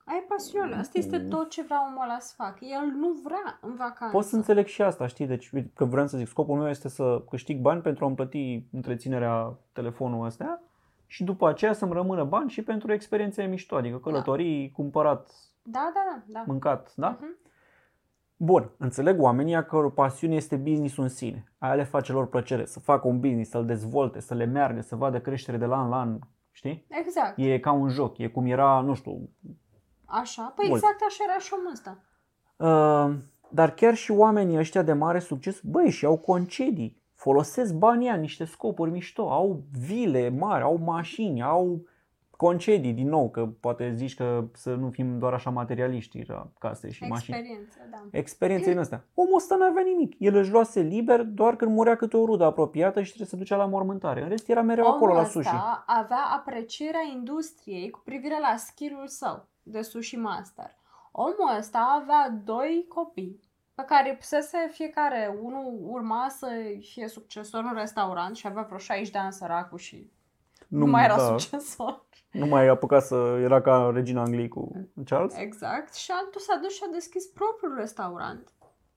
Ai pasiunea lui. Asta este tot ce vrea omul ăla să facă. El nu vrea în vacanță. Pot să înțeleg și asta, știi? Deci, că vreau să zic, scopul meu este să câștig bani pentru a-mi plăti întreținerea telefonului ăsta și după aceea să-mi rămână bani și pentru experiențe mișto, adică călătorii, da. cumpărat, Da, da, da. da. mâncat, da? Mhm. Bun, înțeleg oamenii a căror pasiune este business-ul în sine. Aia le face lor plăcere, să facă un business, să-l dezvolte, să le meargă, să vadă creștere de la an la an, știi? Exact. E ca un joc, e cum era, nu știu, Așa. Păi Mult. exact așa era și omul ăsta. Uh, dar chiar și oamenii ăștia de mare succes, băi, și au concedii, folosesc banii în niște scopuri mișto, au vile mari, au mașini, au concedii, din nou, că poate zici că să nu fim doar așa materialiști la case și mașini. Experiență, da. Experiențe din astea. Omul ăsta n-avea nimic. El își luase liber doar când murea câte o rudă apropiată și trebuie să ducea la mormântare. În rest era mereu acolo Omul la ăsta sushi. avea aprecierea industriei cu privire la skill-ul său de sushi master. Omul ăsta avea doi copii pe care pusese fiecare, unul urma să fie succesor în restaurant și avea vreo 60 de ani săracul și nu, mai era da, succesor. Nu mai apuca să era ca regina Angliei cu Charles. Exact. Și altul s-a dus și a deschis propriul restaurant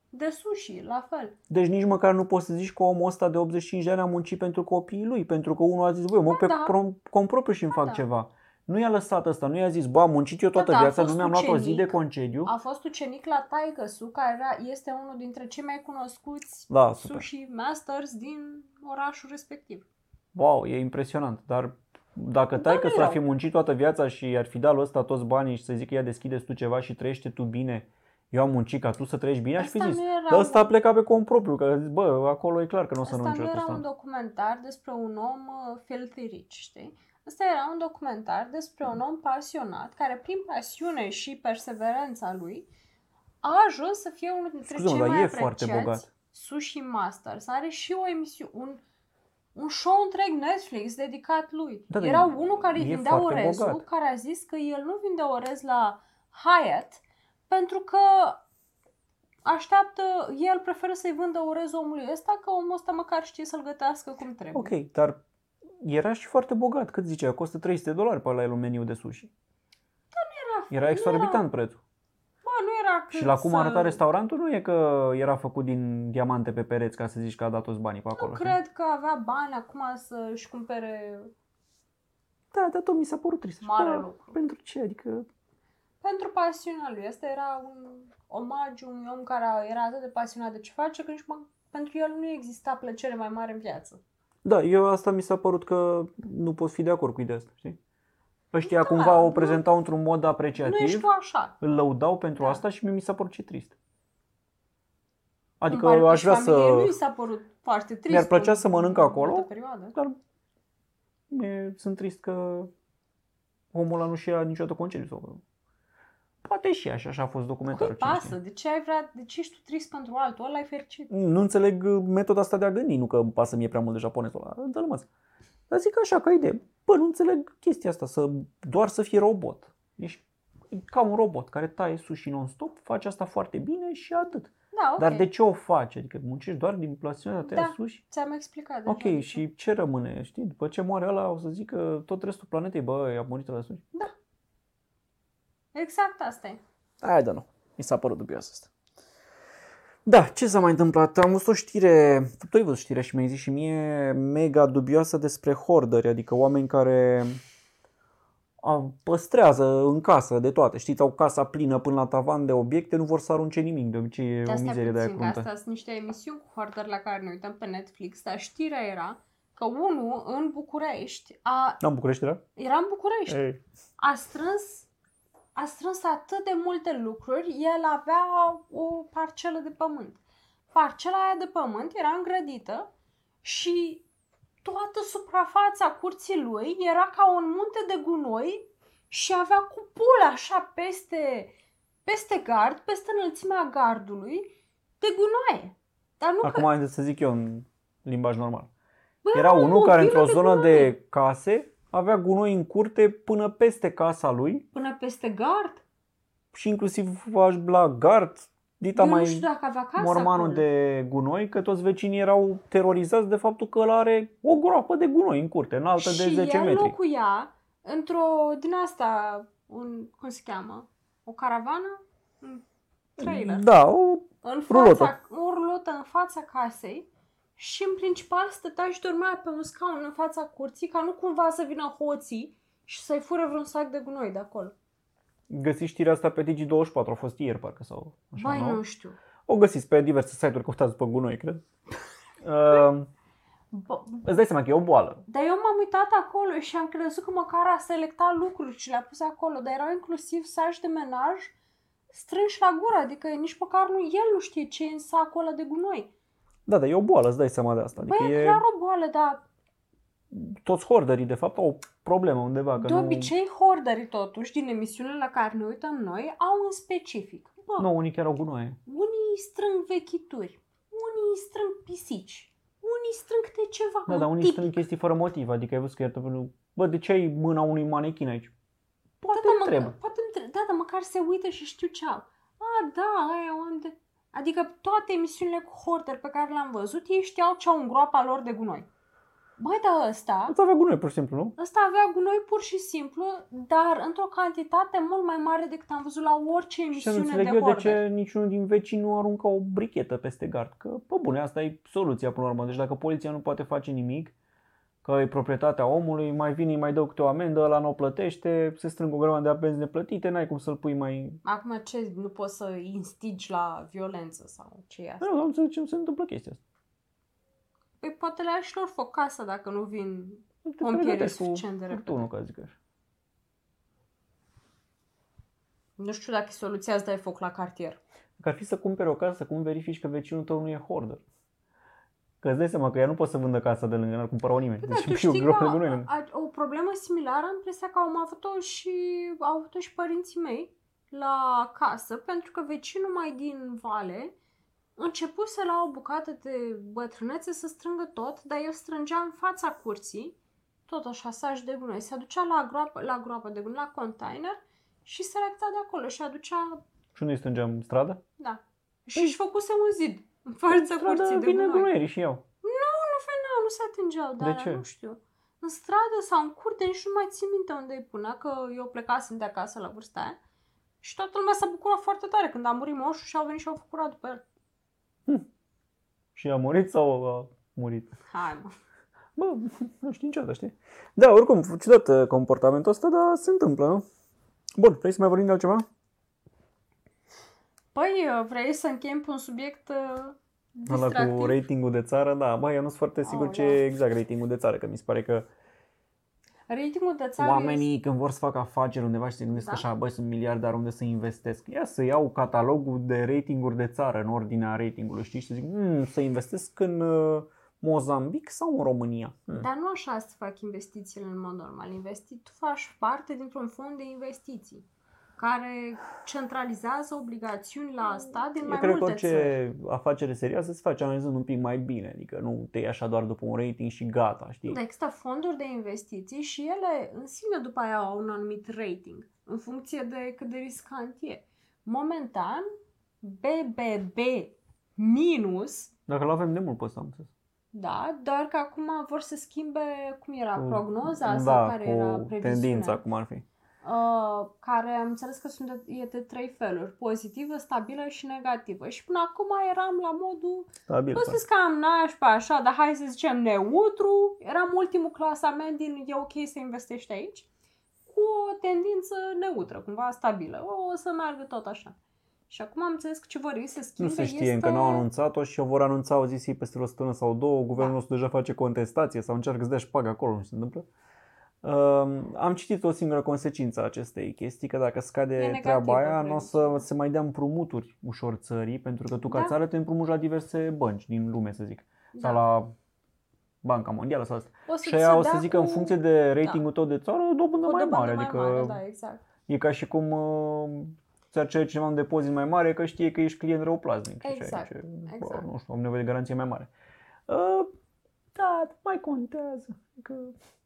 de sushi, la fel. Deci nici măcar nu poți să zici că omul ăsta de 85 de ani a muncit pentru copiii lui, pentru că unul a zis, băi, mă Ba pe da. prom- cont propriu și îmi Ba fac da. ceva. Nu i-a lăsat ăsta, nu i-a zis, bă, am muncit eu toată Da, da, a viața, fost nu mi-am luat o zi ucenic. de concediu. A fost ucenic la Taigăsu, care era, este unul dintre cei mai cunoscuți Da, super. sushi masters din orașul respectiv. Wow, e impresionant, dar dacă Da, tai că nu s-ar erau. fi muncit toată viața și ar fi dat lui ăsta toți banii și să zică ia deschideți tu ceva și trăiește tu bine, eu am muncit ca tu să trăiești bine, aș fi Asta zis. nu era Dar ăsta a un- plecat pe cont propriu, că a zis, bă, acolo e clar că nu o să Asta rămân nu niciodată era un ăsta. documentar despre un om uh, filthy rich, știi? Asta era un documentar despre un om pasionat care prin pasiune și perseverența lui a ajuns să fie unul dintre Scuze-mă, cei dar mai e foarte apreciați bogat. sushi masters. Are și o emisiune, un, un show întreg Netflix dedicat lui. Da, dar era e- unul care îi e vindea foarte orezul, bogat. care a zis că el nu vinde orez la Hyatt pentru că așteaptă, el preferă să-i vândă orez omului ăsta, că omul ăsta măcar știe să-l gătească cum trebuie. Ok, dar era și foarte bogat. Cât zicea? Costă 300 de dolari pe la el un meniu de sushi. Era, Era exorbitant prețul. Bă, nu era cât Și la cum să... arăta restaurantul nu e că era făcut din diamante pe pereți ca să zici că a dat toți banii pe acolo. Nu știi? cred că avea bani acum să-și cumpere Da, dar tot mi s-a părut trist. Mare Bă, lucru. Pentru ce? Adică pentru pasiunea lui. Asta era un omagiu unui om care era atât de pasionat de ce face, că nici mă, pentru el nu exista plăcere mai mare în viață. Da, eu asta mi s-a părut că nu pot fi de acord cu ideea asta, știi? Ăștia Da, cumva o nu- prezentau într-un mod Nu apreciativ, ești tu așa. îl lăudau pentru Da. asta și mie mi s-a părut ce trist. Adică Îmi pare că aș și vrea să... familiei lui s-a părut foarte trist. Mi-ar plăcea în- să mănânc în acolo. toată perioada. Dar e, sunt trist că omul ăla nu și ia niciodată concediu. Sau... Poate și așa, așa a fost Cui documentarul. cine pasă? știe. De ce ai vrea, de ce ești tu trist pentru altul? Ăla e fericit. Nu înțeleg uh, metoda asta de a gândi, nu că îmi pasă mie prea mult de japonezul ăla. Dă-l mă. Dar zic așa, ca idee. Bă, nu înțeleg chestia asta, să, doar să fii robot. Ești ca un robot care taie sushi non-stop, face asta foarte bine și atât. Da, ok. Dar de ce o faci? Adică muncești doar din pasiunea de a tăia Da. sushi? Ți-am explicat deja. Ok, și ce rămâne? Știi, după ce moare ăla o să zic că tot restul planetei, bă, a murit la sushi. Exact asta e. Hai, da, nu. Mi s-a părut dubios asta. Da, ce s-a mai întâmplat? Am văzut o știre, tu ai văzut știrea și mi-ai zis și mie, mega dubioasă despre hoarderi, adică oameni care a, păstrează în casă de toate. Știți, au casa plină până la tavan de obiecte, nu vor să arunce nimic, de obicei e De o asta mizerie de aia puțin, că cruntă. astea sunt niște emisiuni cu hoarderi la care ne uităm pe Netflix, dar știrea era că unul în București a, Am București era? era în București, Ei. a strâns a strâns atât de multe lucruri, el avea o parcelă de pământ. Parcela aia de pământ era îngrădită și toată suprafața curții lui era ca un munte de gunoi și avea cupula așa peste, peste gard, peste înălțimea gardului, de gunoaie. Dar nu Acum că... haideți să zic eu în limbaj normal. Bă, Era o unul care mobilă într-o zonă gunoi. de case avea gunoi în curte până peste casa lui Până peste gard? și inclusiv aș la gard, dita Eu nu mai știu dacă avea casă mormanul acolo. de gunoi, că toți vecinii erau terorizați de faptul că ăla are o groapă de gunoi în curte, înaltă de și 10 el metri. locuia într-o din asta, un, cum se cheamă? O caravană? Un trailer. Da, o, În Rulotă. fața, o rulotă în fața casei și în principal stătea și dormea pe un scaun în fața curții ca nu cumva să vină hoții și să-i fure vreun sac de gunoi de acolo. găsiți știrea asta pe Digi24, a fost ieri parcă sau așa, Băi, nu? nu știu. O găsiți pe diverse site-uri, căutați după gunoi, cred. Uh, [LAUGHS] Bă, îți dai seama că e o boală. Dar eu m-am uitat acolo și am crezut că măcar a selectat lucruri și le-a pus acolo, dar erau inclusiv saci de menaj strânși la gură, adică nici măcar nu, el nu știe ce e în sacul ăla de gunoi. Da, dar e o boală, îți dai seama de asta. Adică Băi, e e, clar o boală, dar toți horderii, de fapt, au o problemă undeva. Că de nu, obicei horderii totuși din emisiunile la care ne uităm noi au un specific. Bă, Nu, unii chiar au gunoaie. unii strâng vechituri, unii strâng pisici, unii strâng câte ceva. Da, un dar unii tip. strâng chestii fără motiv. Adică ai văzut că iată, bă, de ce ai mâna unui manechin aici? Poate da, întreb. măcar, poate întreb. Da, dar măcar se uită și știu ce au. A, da, aia unde... Adică toate emisiunile cu hoarder pe care le-am văzut, ei știau ce au în groapa lor de gunoi. Băi, dar ăsta, Ați avea gunoi, pur și simplu, nu? ăsta avea gunoi pur și simplu, dar într-o cantitate mult mai mare decât am văzut la orice Și nu emisiune înțeleg de eu de hoarder. ce niciunul din vecini nu aruncă o brichetă peste gard. Că, pe bune, asta e soluția până la urmă. Deci dacă poliția nu poate face nimic, că e proprietatea omului, mai vine, îi mai dă câte o amendă, ăla nu o plătește, se strâng o grămadă de apenzi neplătite, n-ai cum să-l pui mai... Acum ce, nu poți să instigi la violență sau ce e asta? Nu, nu înțeleg ce nu se întâmplă chestia asta. Păi poate le și lor foc casa dacă nu vin Te Pompierii pregătești cu suficient de repede. furtunul, ca zic așa. Nu știu dacă e soluția să dai foc la cartier. Că ar fi să cumperi o casă, cum verifici că vecinul tău nu e hoarder? Că îți dai seama că ea nu poate să vândă casa de lângă, n-ar cumpăra-o nimeni. Păi da, Deci tu e o știi groapă că de gunoi lângă. a, o problemă similară am impresia că au avut-o și, au avut-o și părinții mei la casă, pentru că vecinul mai din vale începuse la o bucată de bătrânețe să strângă tot, dar el strângea în fața curții, tot așa, saci de gunoi. Se aducea la groapă, la groapă de gunoi, la container și selecta de acolo și aducea, Și unde îi strângeam în stradă? da. Și își făcuse un zid în fața curții stradă de vine gunoi. gunoierii și iau. Nu veneau, nu se atingeau, De dar ce? nu știu. În stradă sau în curte, nici nu mai țin minte unde îi punea, că eu plecasem de acasă la vârsta aia. Și toată lumea s-a bucurat foarte tare când a murit moșul și au venit și au făcut după el. Și a murit sau a murit? Hai, mă. Bă, nu știu niciodată, știi? Da, oricum, ciudat uh, comportamentul ăsta, dar se întâmplă, nu? Bun, vrei să mai vorbim de altceva? Păi, uh, vrei să încheiem pe un subiect uh, Ăla cu distractiv? ratingul de țară, da, bă, eu nu sunt foarte sigur ce Aoleu. e exact ratingul de țară, că mi se pare că Ratingul de țară oamenii când vor să facă afaceri undeva și se gândesc Da. așa, băi, sunt miliardar, unde să investesc? Ia să iau catalogul de ratinguri de țară în ordinea ratingului, știi? Și să zic, hmm, să investesc în uh, Mozambic sau în România? Hmm. Dar nu așa se fac investițiile în mod normal. Investi, tu faci parte dintr-un fond de investiții care centralizează obligațiuni la stat din Eu mai cred că multe orice țări. afacere serioasă se face analizând un pic mai bine, adică nu te iei așa doar după un rating și gata, știi? Da, există fonduri de investiții și ele în sine după aia au un anumit rating în funcție de cât de riscant e. Momentan, BBB minus, Dacă l avem de mult pe ăsta, am înțeles. da, doar că acum vor să schimbe cum era Cu- prognoza da, sau care cu era previziunea. tendința, cum ar fi. Uh, care am înțeles că sunt de, e de trei feluri, pozitivă, stabilă și negativă. Și până acum eram la modul, Stabil. bă, parcă. să cam nașpa, așa, dar hai să zicem neutru, eram ultimul clasament din e ok să investești aici, cu o tendință neutră, cumva stabilă. O, o să meargă tot așa. Și acum am înțeles că ce vor ei să schimbe Nu se știe, este... încă n-au anunțat-o și o vor anunța o zi ei peste o săptămână sau două. Guvernul Da. nostru deja face contestație sau încearcă să dea șpagă acolo, nu se întâmplă. Uh, am citit o singură consecință a acestei chestii, că dacă E scade negativă treaba aia, nu o să previziunea. se mai dea împrumuturi ușor țării, pentru că tu ca Da. țară te împrumuți la diverse bănci din lume, să zic. Da. Sau la Banca Mondială sau asta. o să Și aia o să dea zică cu în funcție de ratingul tău de țară, o dobândă o mai dobândă mare. mai adică mare, da, exact. e ca și cum uh, ți-ar cere cineva un depozit mai mare că știe că ești client răuplasnic. și așa, Exact, zice, bă, exact. nu știu, am nevoie de garanție mai mare. Uh, da, mai contează. Că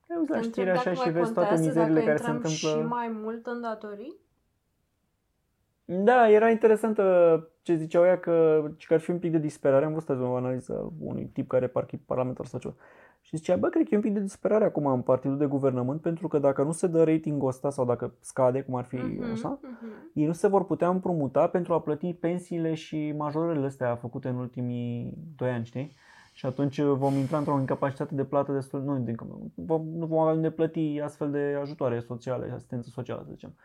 te uiți la Te știri întreb așa dacă și mai vezi toate contează mizerile dacă care se intrăm întâmplă. și mai mult în datorii? Da, era interesant uh, ce ziceau ea că, că ar fi un pic de disperare. Am văzut azi o analiză unui tip care parcă e parlamentar sau ceva. Și zicea, bă, cred că e un pic de disperare acum în partidul de guvernământ pentru că dacă nu se dă ratingul ăsta sau dacă scade, cum ar fi Mhm, așa, mhm. ei nu se vor putea împrumuta pentru a plăti pensiile și majorările astea făcute în ultimii 2 ani, știi? Și atunci vom intra într-o incapacitate de plată destul, nu, din, vom, nu vom avea de plăti astfel de ajutoare sociale, asistență socială, să zicem.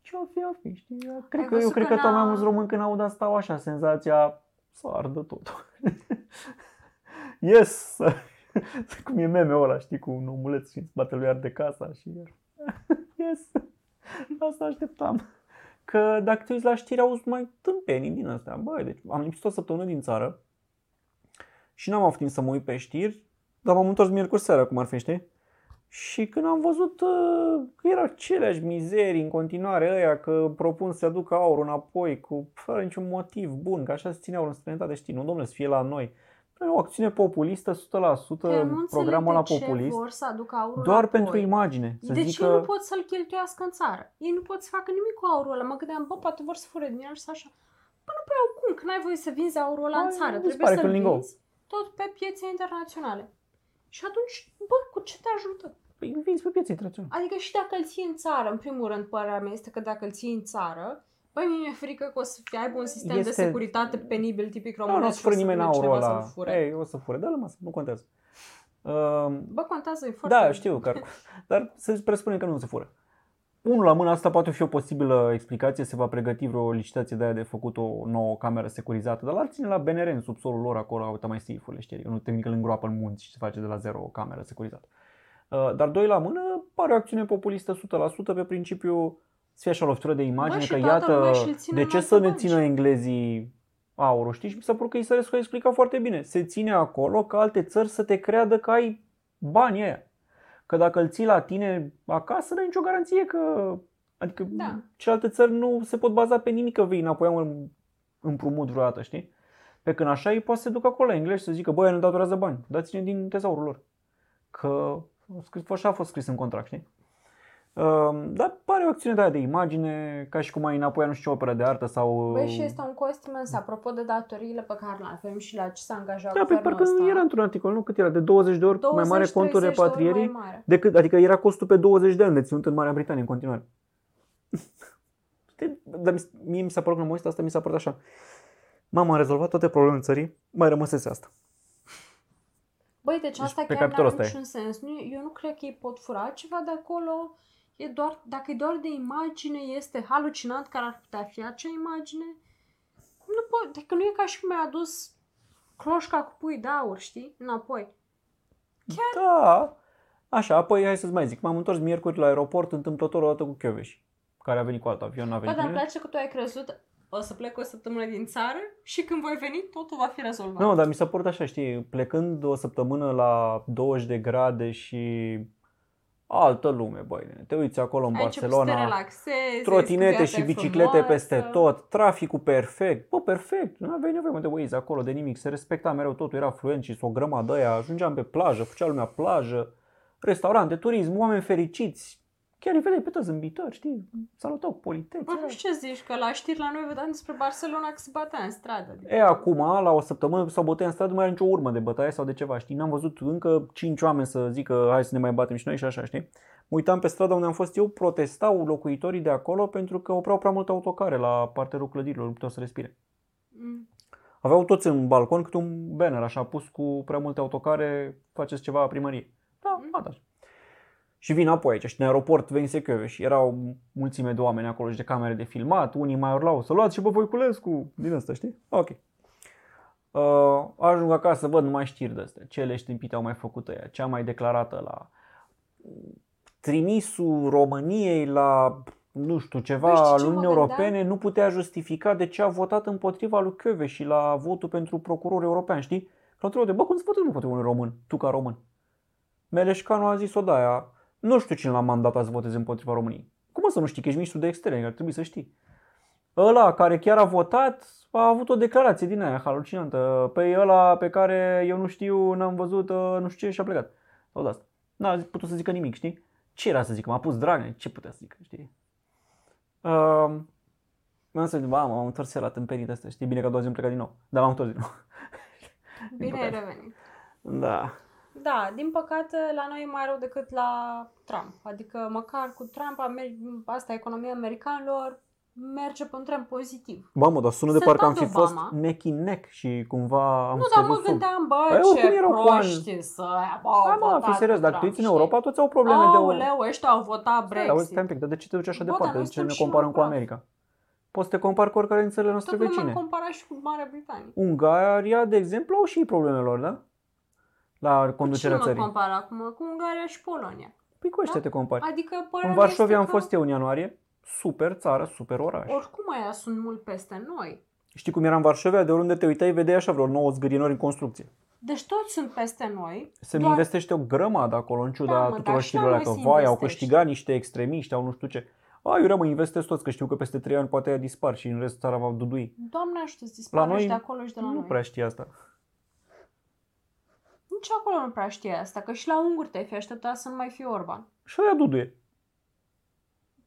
Ce o fi, o fi, știi? Eu Cred Ai că, eu văzut cred că că tot mai n-a- mulți români când aud asta au așa senzația să ardă totul. [LAUGHS] yes! [LAUGHS] Cum e meme-ul ăla, știi, cu un omuleț și în spatele lui arde casa și [LAUGHS] yes! Asta așteptam. Că dacă te uiți la știri, auzi mai tâmpenii din astea. Băi, deci am lipsit o săptămână din țară și n-am avut timp să mă uit pe știri, dar m-am întors miercuri seara, cum ar fi, știi? Și când am văzut uh, că erau aceleași mizerii în continuare ăia, că propun să aducă aurul înapoi cu fără niciun motiv bun, că așa se ține aurul în străinătate, știi, nu domnule, să fie la noi. Păi, o acțiune populistă 100%, Că nu înțeleg programul de la ce populist, vor să aducă aurul doar înapoi. pentru imagine. Să de zică, ce nu pot să-l cheltuiască în țară? Ei nu pot să facă nimic cu aurul ăla. Mă gândeam, bă, poate vor să fure din el și să așa. Bă, nu prea au cum, că n-ai voie să vinzi aurul ăla în Bă, țară. nu Trebuie dispare să-l când lingou. vinzi tot pe piețe internaționale. Și atunci, bă, cu ce te ajută? păi vinzi pe piețe internaționale. Adică și dacă îl ții în țară, în primul rând, părerea mea este că dacă îl ții în țară, Păi mi-e frică că o să fie, aibă un sistem Este- de securitate penibil tipic Nu, românesc. nu o să și fure vină nimeni aurul cineva ăla. să-l fure. Ei, o să fure. Dă-l masă, nu contează. Uh, Bă, contează, e foarte... Da, știu, că, dar să presupunem că nu se fură. Unul la mână, asta poate fi o posibilă explicație, se va pregăti vreo licitație de aia de făcut o nouă cameră securizată, dar la ține la BNR, în subsolul lor, acolo au mai safe-urile, știi, nu tehnică îl îngroapă în munți și se face de la zero o cameră securizată. Uh, Dar doi la mână, pare o acțiune populistă 100% pe principiu să fie așa lovitură de imagine, și că toată lumea iată, și-l ține de în ce alte să ne bănci. țină englezii aurul, știi? Și mi s-a părut că Isărescu a explicat foarte bine. Se ține acolo ca alte țări să te creadă că ai banii aia. Că dacă îl ții la tine acasă, nu ai nicio garanție că... Adică Da. celelalte țări nu se pot baza pe nimic că vei înapoi un împrumut vreodată, știi? Pe când așa ei poate să se ducă acolo la englezi și să zică, băi, ne datorează bani, dați-ne din tezaurul lor. Că a scris- așa a fost scris în contract, știi? Uh, dar pare o acțiune de aia de imagine, ca și cum ai înapoi nu știu ce operă de artă sau... Băi, și este un cost imens, apropo de datoriile pe care le avem și la ce s-a angajat Da, pe guvernul parcă ăsta. era într-un articol, nu? Cât era? De 20 de ori 20, mai mare contul 30 de ori repatrierii mai mare. decât, adică era costul pe 20 de ani de ținut în Marea Britanie în continuare. [LAUGHS] Știi? Dar mi- mie mi s-a părut că mă uit asta, mi s-a părut așa. Mamă, am rezolvat toate problemele țării, mai rămăsese asta. Băi, deci asta pe chiar capitolul n-are ăsta e. niciun sens. Nu, eu nu cred că ei pot fura ceva de acolo. E doar, dacă e doar de imagine, este halucinant care ar putea fi acea imagine. Nu pot, adică nu e ca și cum ai adus cloșca cu pui de aur, știi? Înapoi. Da. Așa, apoi hai să-ți mai zic. M-am întors miercuri la aeroport întâmplător o dată cu Chioveș, care a venit cu alt avion, n-a Bă, venit dar cu îmi mine. place că tu ai crezut o să plec o săptămână din țară și când voi veni, totul va fi rezolvat. Nu, dar mi s-a părut așa, știi, plecând o săptămână la 20 de grade și altă lume, băi, te uiți acolo în ai început să te Barcelona, relaxezi, trotinete ai și viața biciclete frumoasă. peste tot, traficul perfect, bă, perfect, nu aveai nevoie mă, de Waze acolo, de nimic, se respecta mereu totul, era fluent și o grămadă aia, ajungeam pe plajă, făcea lumea plajă, restaurante, turism, oameni fericiți, chiar îi vedeai pe toți zâmbitori, știi, salutau cu politețe. Bă, nu știu ce zici, că la știri la noi vedeam despre Barcelona că se batea în stradă. Adică, E, acum, la o săptămână sau bătăi în stradă, nu mai are nicio urmă de bătaie sau de ceva, știi? N-am văzut încă cinci oameni să zică hai să ne mai batem și noi și așa, știi? Mă uitam pe strada unde am fost eu, protestau locuitorii de acolo pentru că opreau prea multe autocare la parterul clădirilor, nu puteau să respire. Mm. Aveau toți în balcon câte un banner așa pus cu prea multe autocare, faceți ceva la primărie. Da, Mm. gata. Și vin apoi aici și în aeroport veni Secăve și erau mulțime de oameni acolo și de camere de filmat, unii mai urlau să luați și pe Voiculescu, din asta, știi? Ok. Uh, ajung acasă, văd numai știri de astea. Ce leștimpite au mai făcut ăia, ce a mai declarată la trimisul României la nu știu, ceva Păi știi al ce mă Uniunii gândeam? Europene nu putea justifica de ce a votat împotriva lui Chiove și la votul pentru procuror european, știi? Că au întrebat, bă, cum se poate nu poate un român, tu ca român? Meleșcanu a zis-o de aia, nu știu cine l-a mandatat să voteze împotriva României. Cum o să nu știi că ești ministru de externe, ar trebui să știi. Ăla care chiar a votat a avut o declarație din aia halucinantă. Pe ăla pe care eu nu știu, n-am văzut, uh, nu știu ce și a plecat. Sau de asta. N-a putut să zică nimic, știi? Ce era să zică? M-a pus Dragnea, ce putea să zică, știi? Uh, M-am să ba, m-am întors la tâmpenii de astea. Știi bine că a doua zi am plecat din nou. Dar m-am întors din nou. [LAUGHS] Bine ai păcate. revenit. Da. Da, din păcate la noi e mai rău decât la Trump. Adică măcar cu Trump, Amer- asta economia americanilor merge pe un trend pozitiv. Ba mă, dar sună de Să parcă am tot fi fost Obama. neck in neck și cumva am nu, dar scăzut mă sub. gândeam, bă, Păi, oricum ce erau cu ani. proști să aia, bă, Da, au mă, votat fi serios, cu dacă tu Trump, uiți în știi? Europa, toți au probleme de o... Aoleu, ăștia au votat Da, auzi, Brexit. stai un pic, dar de ce te duci așa Bă, departe? dar De noi ce ne suntem și comparăm noi cu pravi. America? Poți să te compari cu oricare din țările noastre Tot lumea vecine. compara și cu Marea Britanie. Ungaria, de exemplu, au și ei problemele lor, da? La Cu conducerea cine mă țării. compar acum? Cu Ungaria și Polonia. Păi cu ăștia Da? te compari. Adică În părerea Varsovia este am că fost eu în ianuarie. Super țară, super oraș. Oricum aia sunt mult peste noi. Știi cum era în Varsovia? De oriunde te uitai, vedeai așa vreo 9 zgârienori în construcție. Deci toți sunt peste noi. Se doar- investește o grămadă acolo, în ciuda Da, mă, tuturor dar și la știrilor noi că se vai, au investește. câștigat niște extremiști, au nu știu ce. A, eu mă investesc toți, că știu că peste 3 ani poate ea dispar și în rest țara va dudui. Doamne ajută să dispară La noi și de acolo și de la nu noi. prea știi asta. Nici acolo nu prea știe asta, că și la unguri te-ai fi așteptat să nu mai fie Orban. Și aia duduie.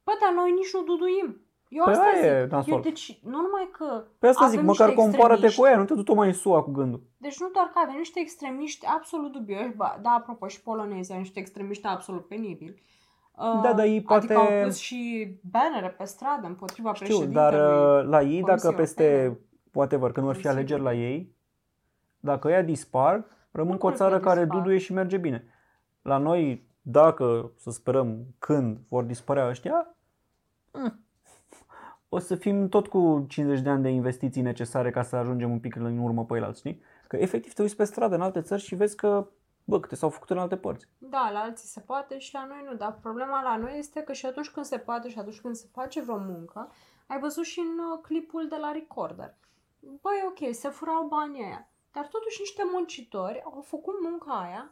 Bă, dar noi nici nu duduim. Eu Păi asta aia e zic. nasol. Eu, deci, nu numai că Pe asta avem zic, măcar niște compară-te cu extremiști. ea, nu te du mai în SUA cu gândul. Deci nu doar că avem niște extremiști absolut dubioși, ba, da, apropo, și polonezii au niște extremiști absolut penibili. Uh, Da, dar ei poate- Adică au pus și bannere pe stradă împotriva Știu, președintelui. dar uh, la ei, dacă Comisiei peste, Europene. whatever, când vor fi Consiliul. alegeri la ei, dacă ea dispar, rămân Nu cu o cred că țară care dispar. duduie și merge bine. La noi, dacă, să sperăm, când vor dispărea ăștia, mm, o să fim tot cu 50 de ani de investiții necesare ca să ajungem un pic în urmă pe el, știi? Că efectiv te uiți pe stradă în alte țări și vezi că, bă, câte s-au făcut în alte părți. Da, la alții se poate și la noi nu, dar problema la noi este că și atunci când se poate și atunci când se face vreo muncă, ai văzut și în uh, clipul de la Recorder. Băi, ok, se furau banii aia, dar totuși niște muncitori au făcut munca aia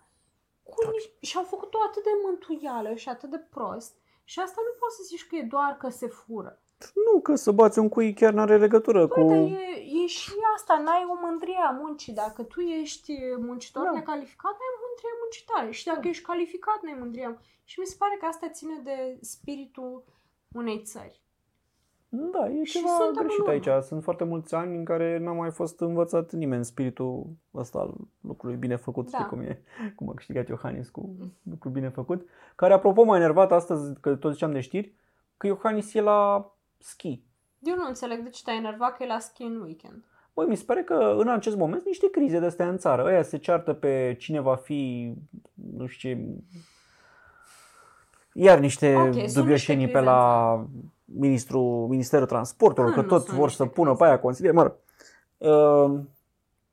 cu ni- și au făcut-o atât de mântuială și atât de prost și asta nu poți să zici că e doar că se fură. Nu, că să bați un cui chiar n-are legătură Păi, cu... dar e, e și asta, n-ai o mândrie a muncii. Dacă tu ești muncitor Da. necalificat, n-ai mândrie muncitare. Și dacă ești calificat, n-ai mândrie. Și mi se pare că asta ține de spiritul unei țări. Da, e Și ceva suntem greșit în urmă. aici. Sunt foarte mulți ani în care n-a mai fost învățat nimeni spiritul ăsta al lucrului bine făcut, Da. știi cum e, [LAUGHS] cum a câștigat Iohannis cu lucru bine făcut. Care, apropo, m-a enervat astăzi, că tot ziceam de știri, că Iohannis e la ski. Eu nu înțeleg de ce te-ai enervat că e la ski în weekend. Băi, mi se pare că în acest moment sunt niște crize de astea în țară. Ăia se ceartă pe cine va fi, nu știu ce, iar niște Ok, okay, sunt dubioșenii niște pe crize în la ministrul, Ministerul Transporturilor, Când că nu tot sunt vor niște să pună crize? pe aia consilieri. Mă rog. Uh,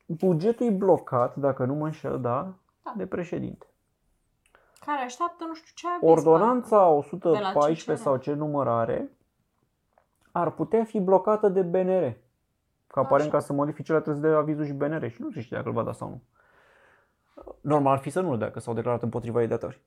bugetul e blocat, dacă nu mă înșel, da, Da. de președinte. Care așteaptă nu știu ce aviz, Ordonanța parcă. 114 CCR. sau ce număr are ar putea fi blocată de BNR. Că aparent Așa. ca să modifice la trebuie să dea avizul și BNR și nu se știe dacă îl va da sau nu. Normal ar fi să nu-l dea, că s-au declarat împotriva ei de atunci. Uh,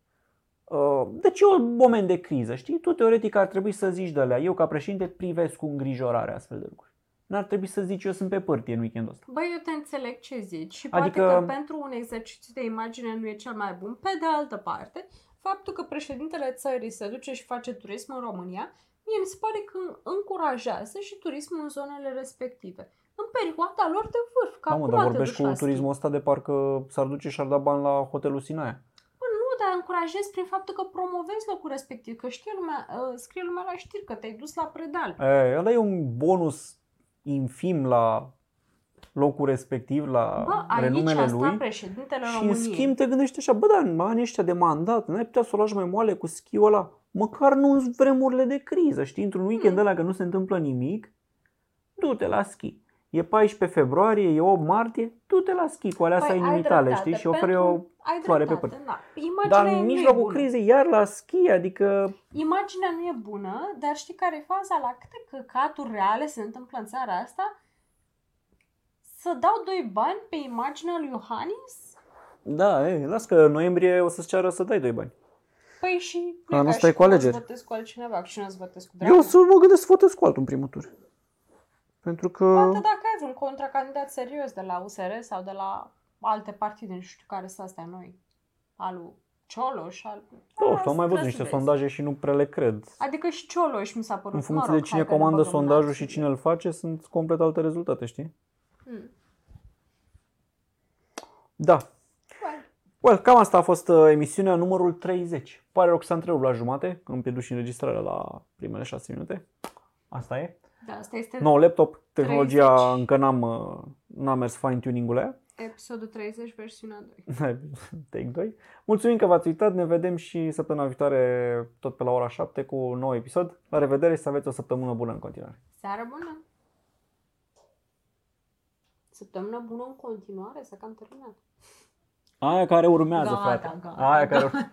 Deci e un moment de criză, știi? Tu teoretic ar trebui să zici de alea. Eu ca președinte privesc cu îngrijorare astfel de lucruri. N-ar trebui să zici eu sunt pe pârtie în weekendul ăsta. Băi, eu te înțeleg ce zici și Adică- poate că pentru un exercițiu de imagine nu e cel mai bun. Pe de altă parte, faptul că președintele țării se duce și face turism în România, mie mi se pare că încurajează și turismul în zonele respective. În perioada lor de vârf. Că Mamă, acum dar te vorbești duci cu la ski. turismul ăsta de parcă s-ar duce și ar da bani la hotelul Sinaia. Bă, nu, dar încurajezi prin faptul că promovezi locul respectiv, că știe lumea, uh, scrie lumea la știri că te-ai dus la predal. E, ăla e un bonus infim la locul respectiv, la Bă, aici renumele a stat lui. președintele Și în României. schimb te gândești așa, bă, dar în anii ăștia de mandat, n-ai putea să o lași mai moale cu schiul ăla? Măcar nu în vremurile de criză, știi? Într-un weekend Hmm. ăla că nu se întâmplă nimic, du-te la schi. E 14 februarie, e 8 martie, du-te la schi cu alea Păi, să ai inimii tale, dreptate, știi? Și oferi pentru- o ai floare pe dreptate, păr. Da. Imaginea Dar în nu e mijlocul bună. crizei, iar la schi, adică Imaginea nu e bună, dar știi care e faza? La câte căcaturi reale se întâmplă în țara asta? Să dau doi bani pe imaginea lui Iohannis? Da, e, las că în noiembrie o să-ți ceară să dai doi bani. Păi și... Ca e nu ca stai și cu cum alegeri. Să votez cu altcineva, cu cine să votez cu Eu Dragnea? o să mă gândesc să votez cu altul în primul tur. Pentru că... Poate dacă ai vreun contracandidat serios de la USR sau de la alte partide, nu știu care sunt astea noi, alu Cioloș. Al... Nu știu, am mai văzut Trebuie să niște vezi. sondaje și nu prea le cred. Adică și Cioloș mi s-a părut. În funcție mă rog, de cine hai că ne comandă băgăm în sondajul nas. și cine îl face, sunt complet alte rezultate, știi? Mm. Da. Well, Well, cam asta a fost uh, emisiunea numărul 30. Pare rău că s-a întrerupt la jumate, că îmi pierdut și înregistrarea la primele 6 minute. Asta e. Da, asta este Nou laptop, tehnologia 30. încă n-am, uh, n-am mers fine-tuning-ul ăla. episodul 30, versiunea 2. [LAUGHS] Take 2. Mulțumim că v-ați uitat, ne vedem și săptămâna viitoare tot pe la ora 7 cu un nou episod. La revedere și să aveți o săptămână bună în continuare. Seară bună! Săptămână bună în continuare, să cam terminat. Aia care urmează, Gata, frate. gata, Aia gata. care [LAUGHS]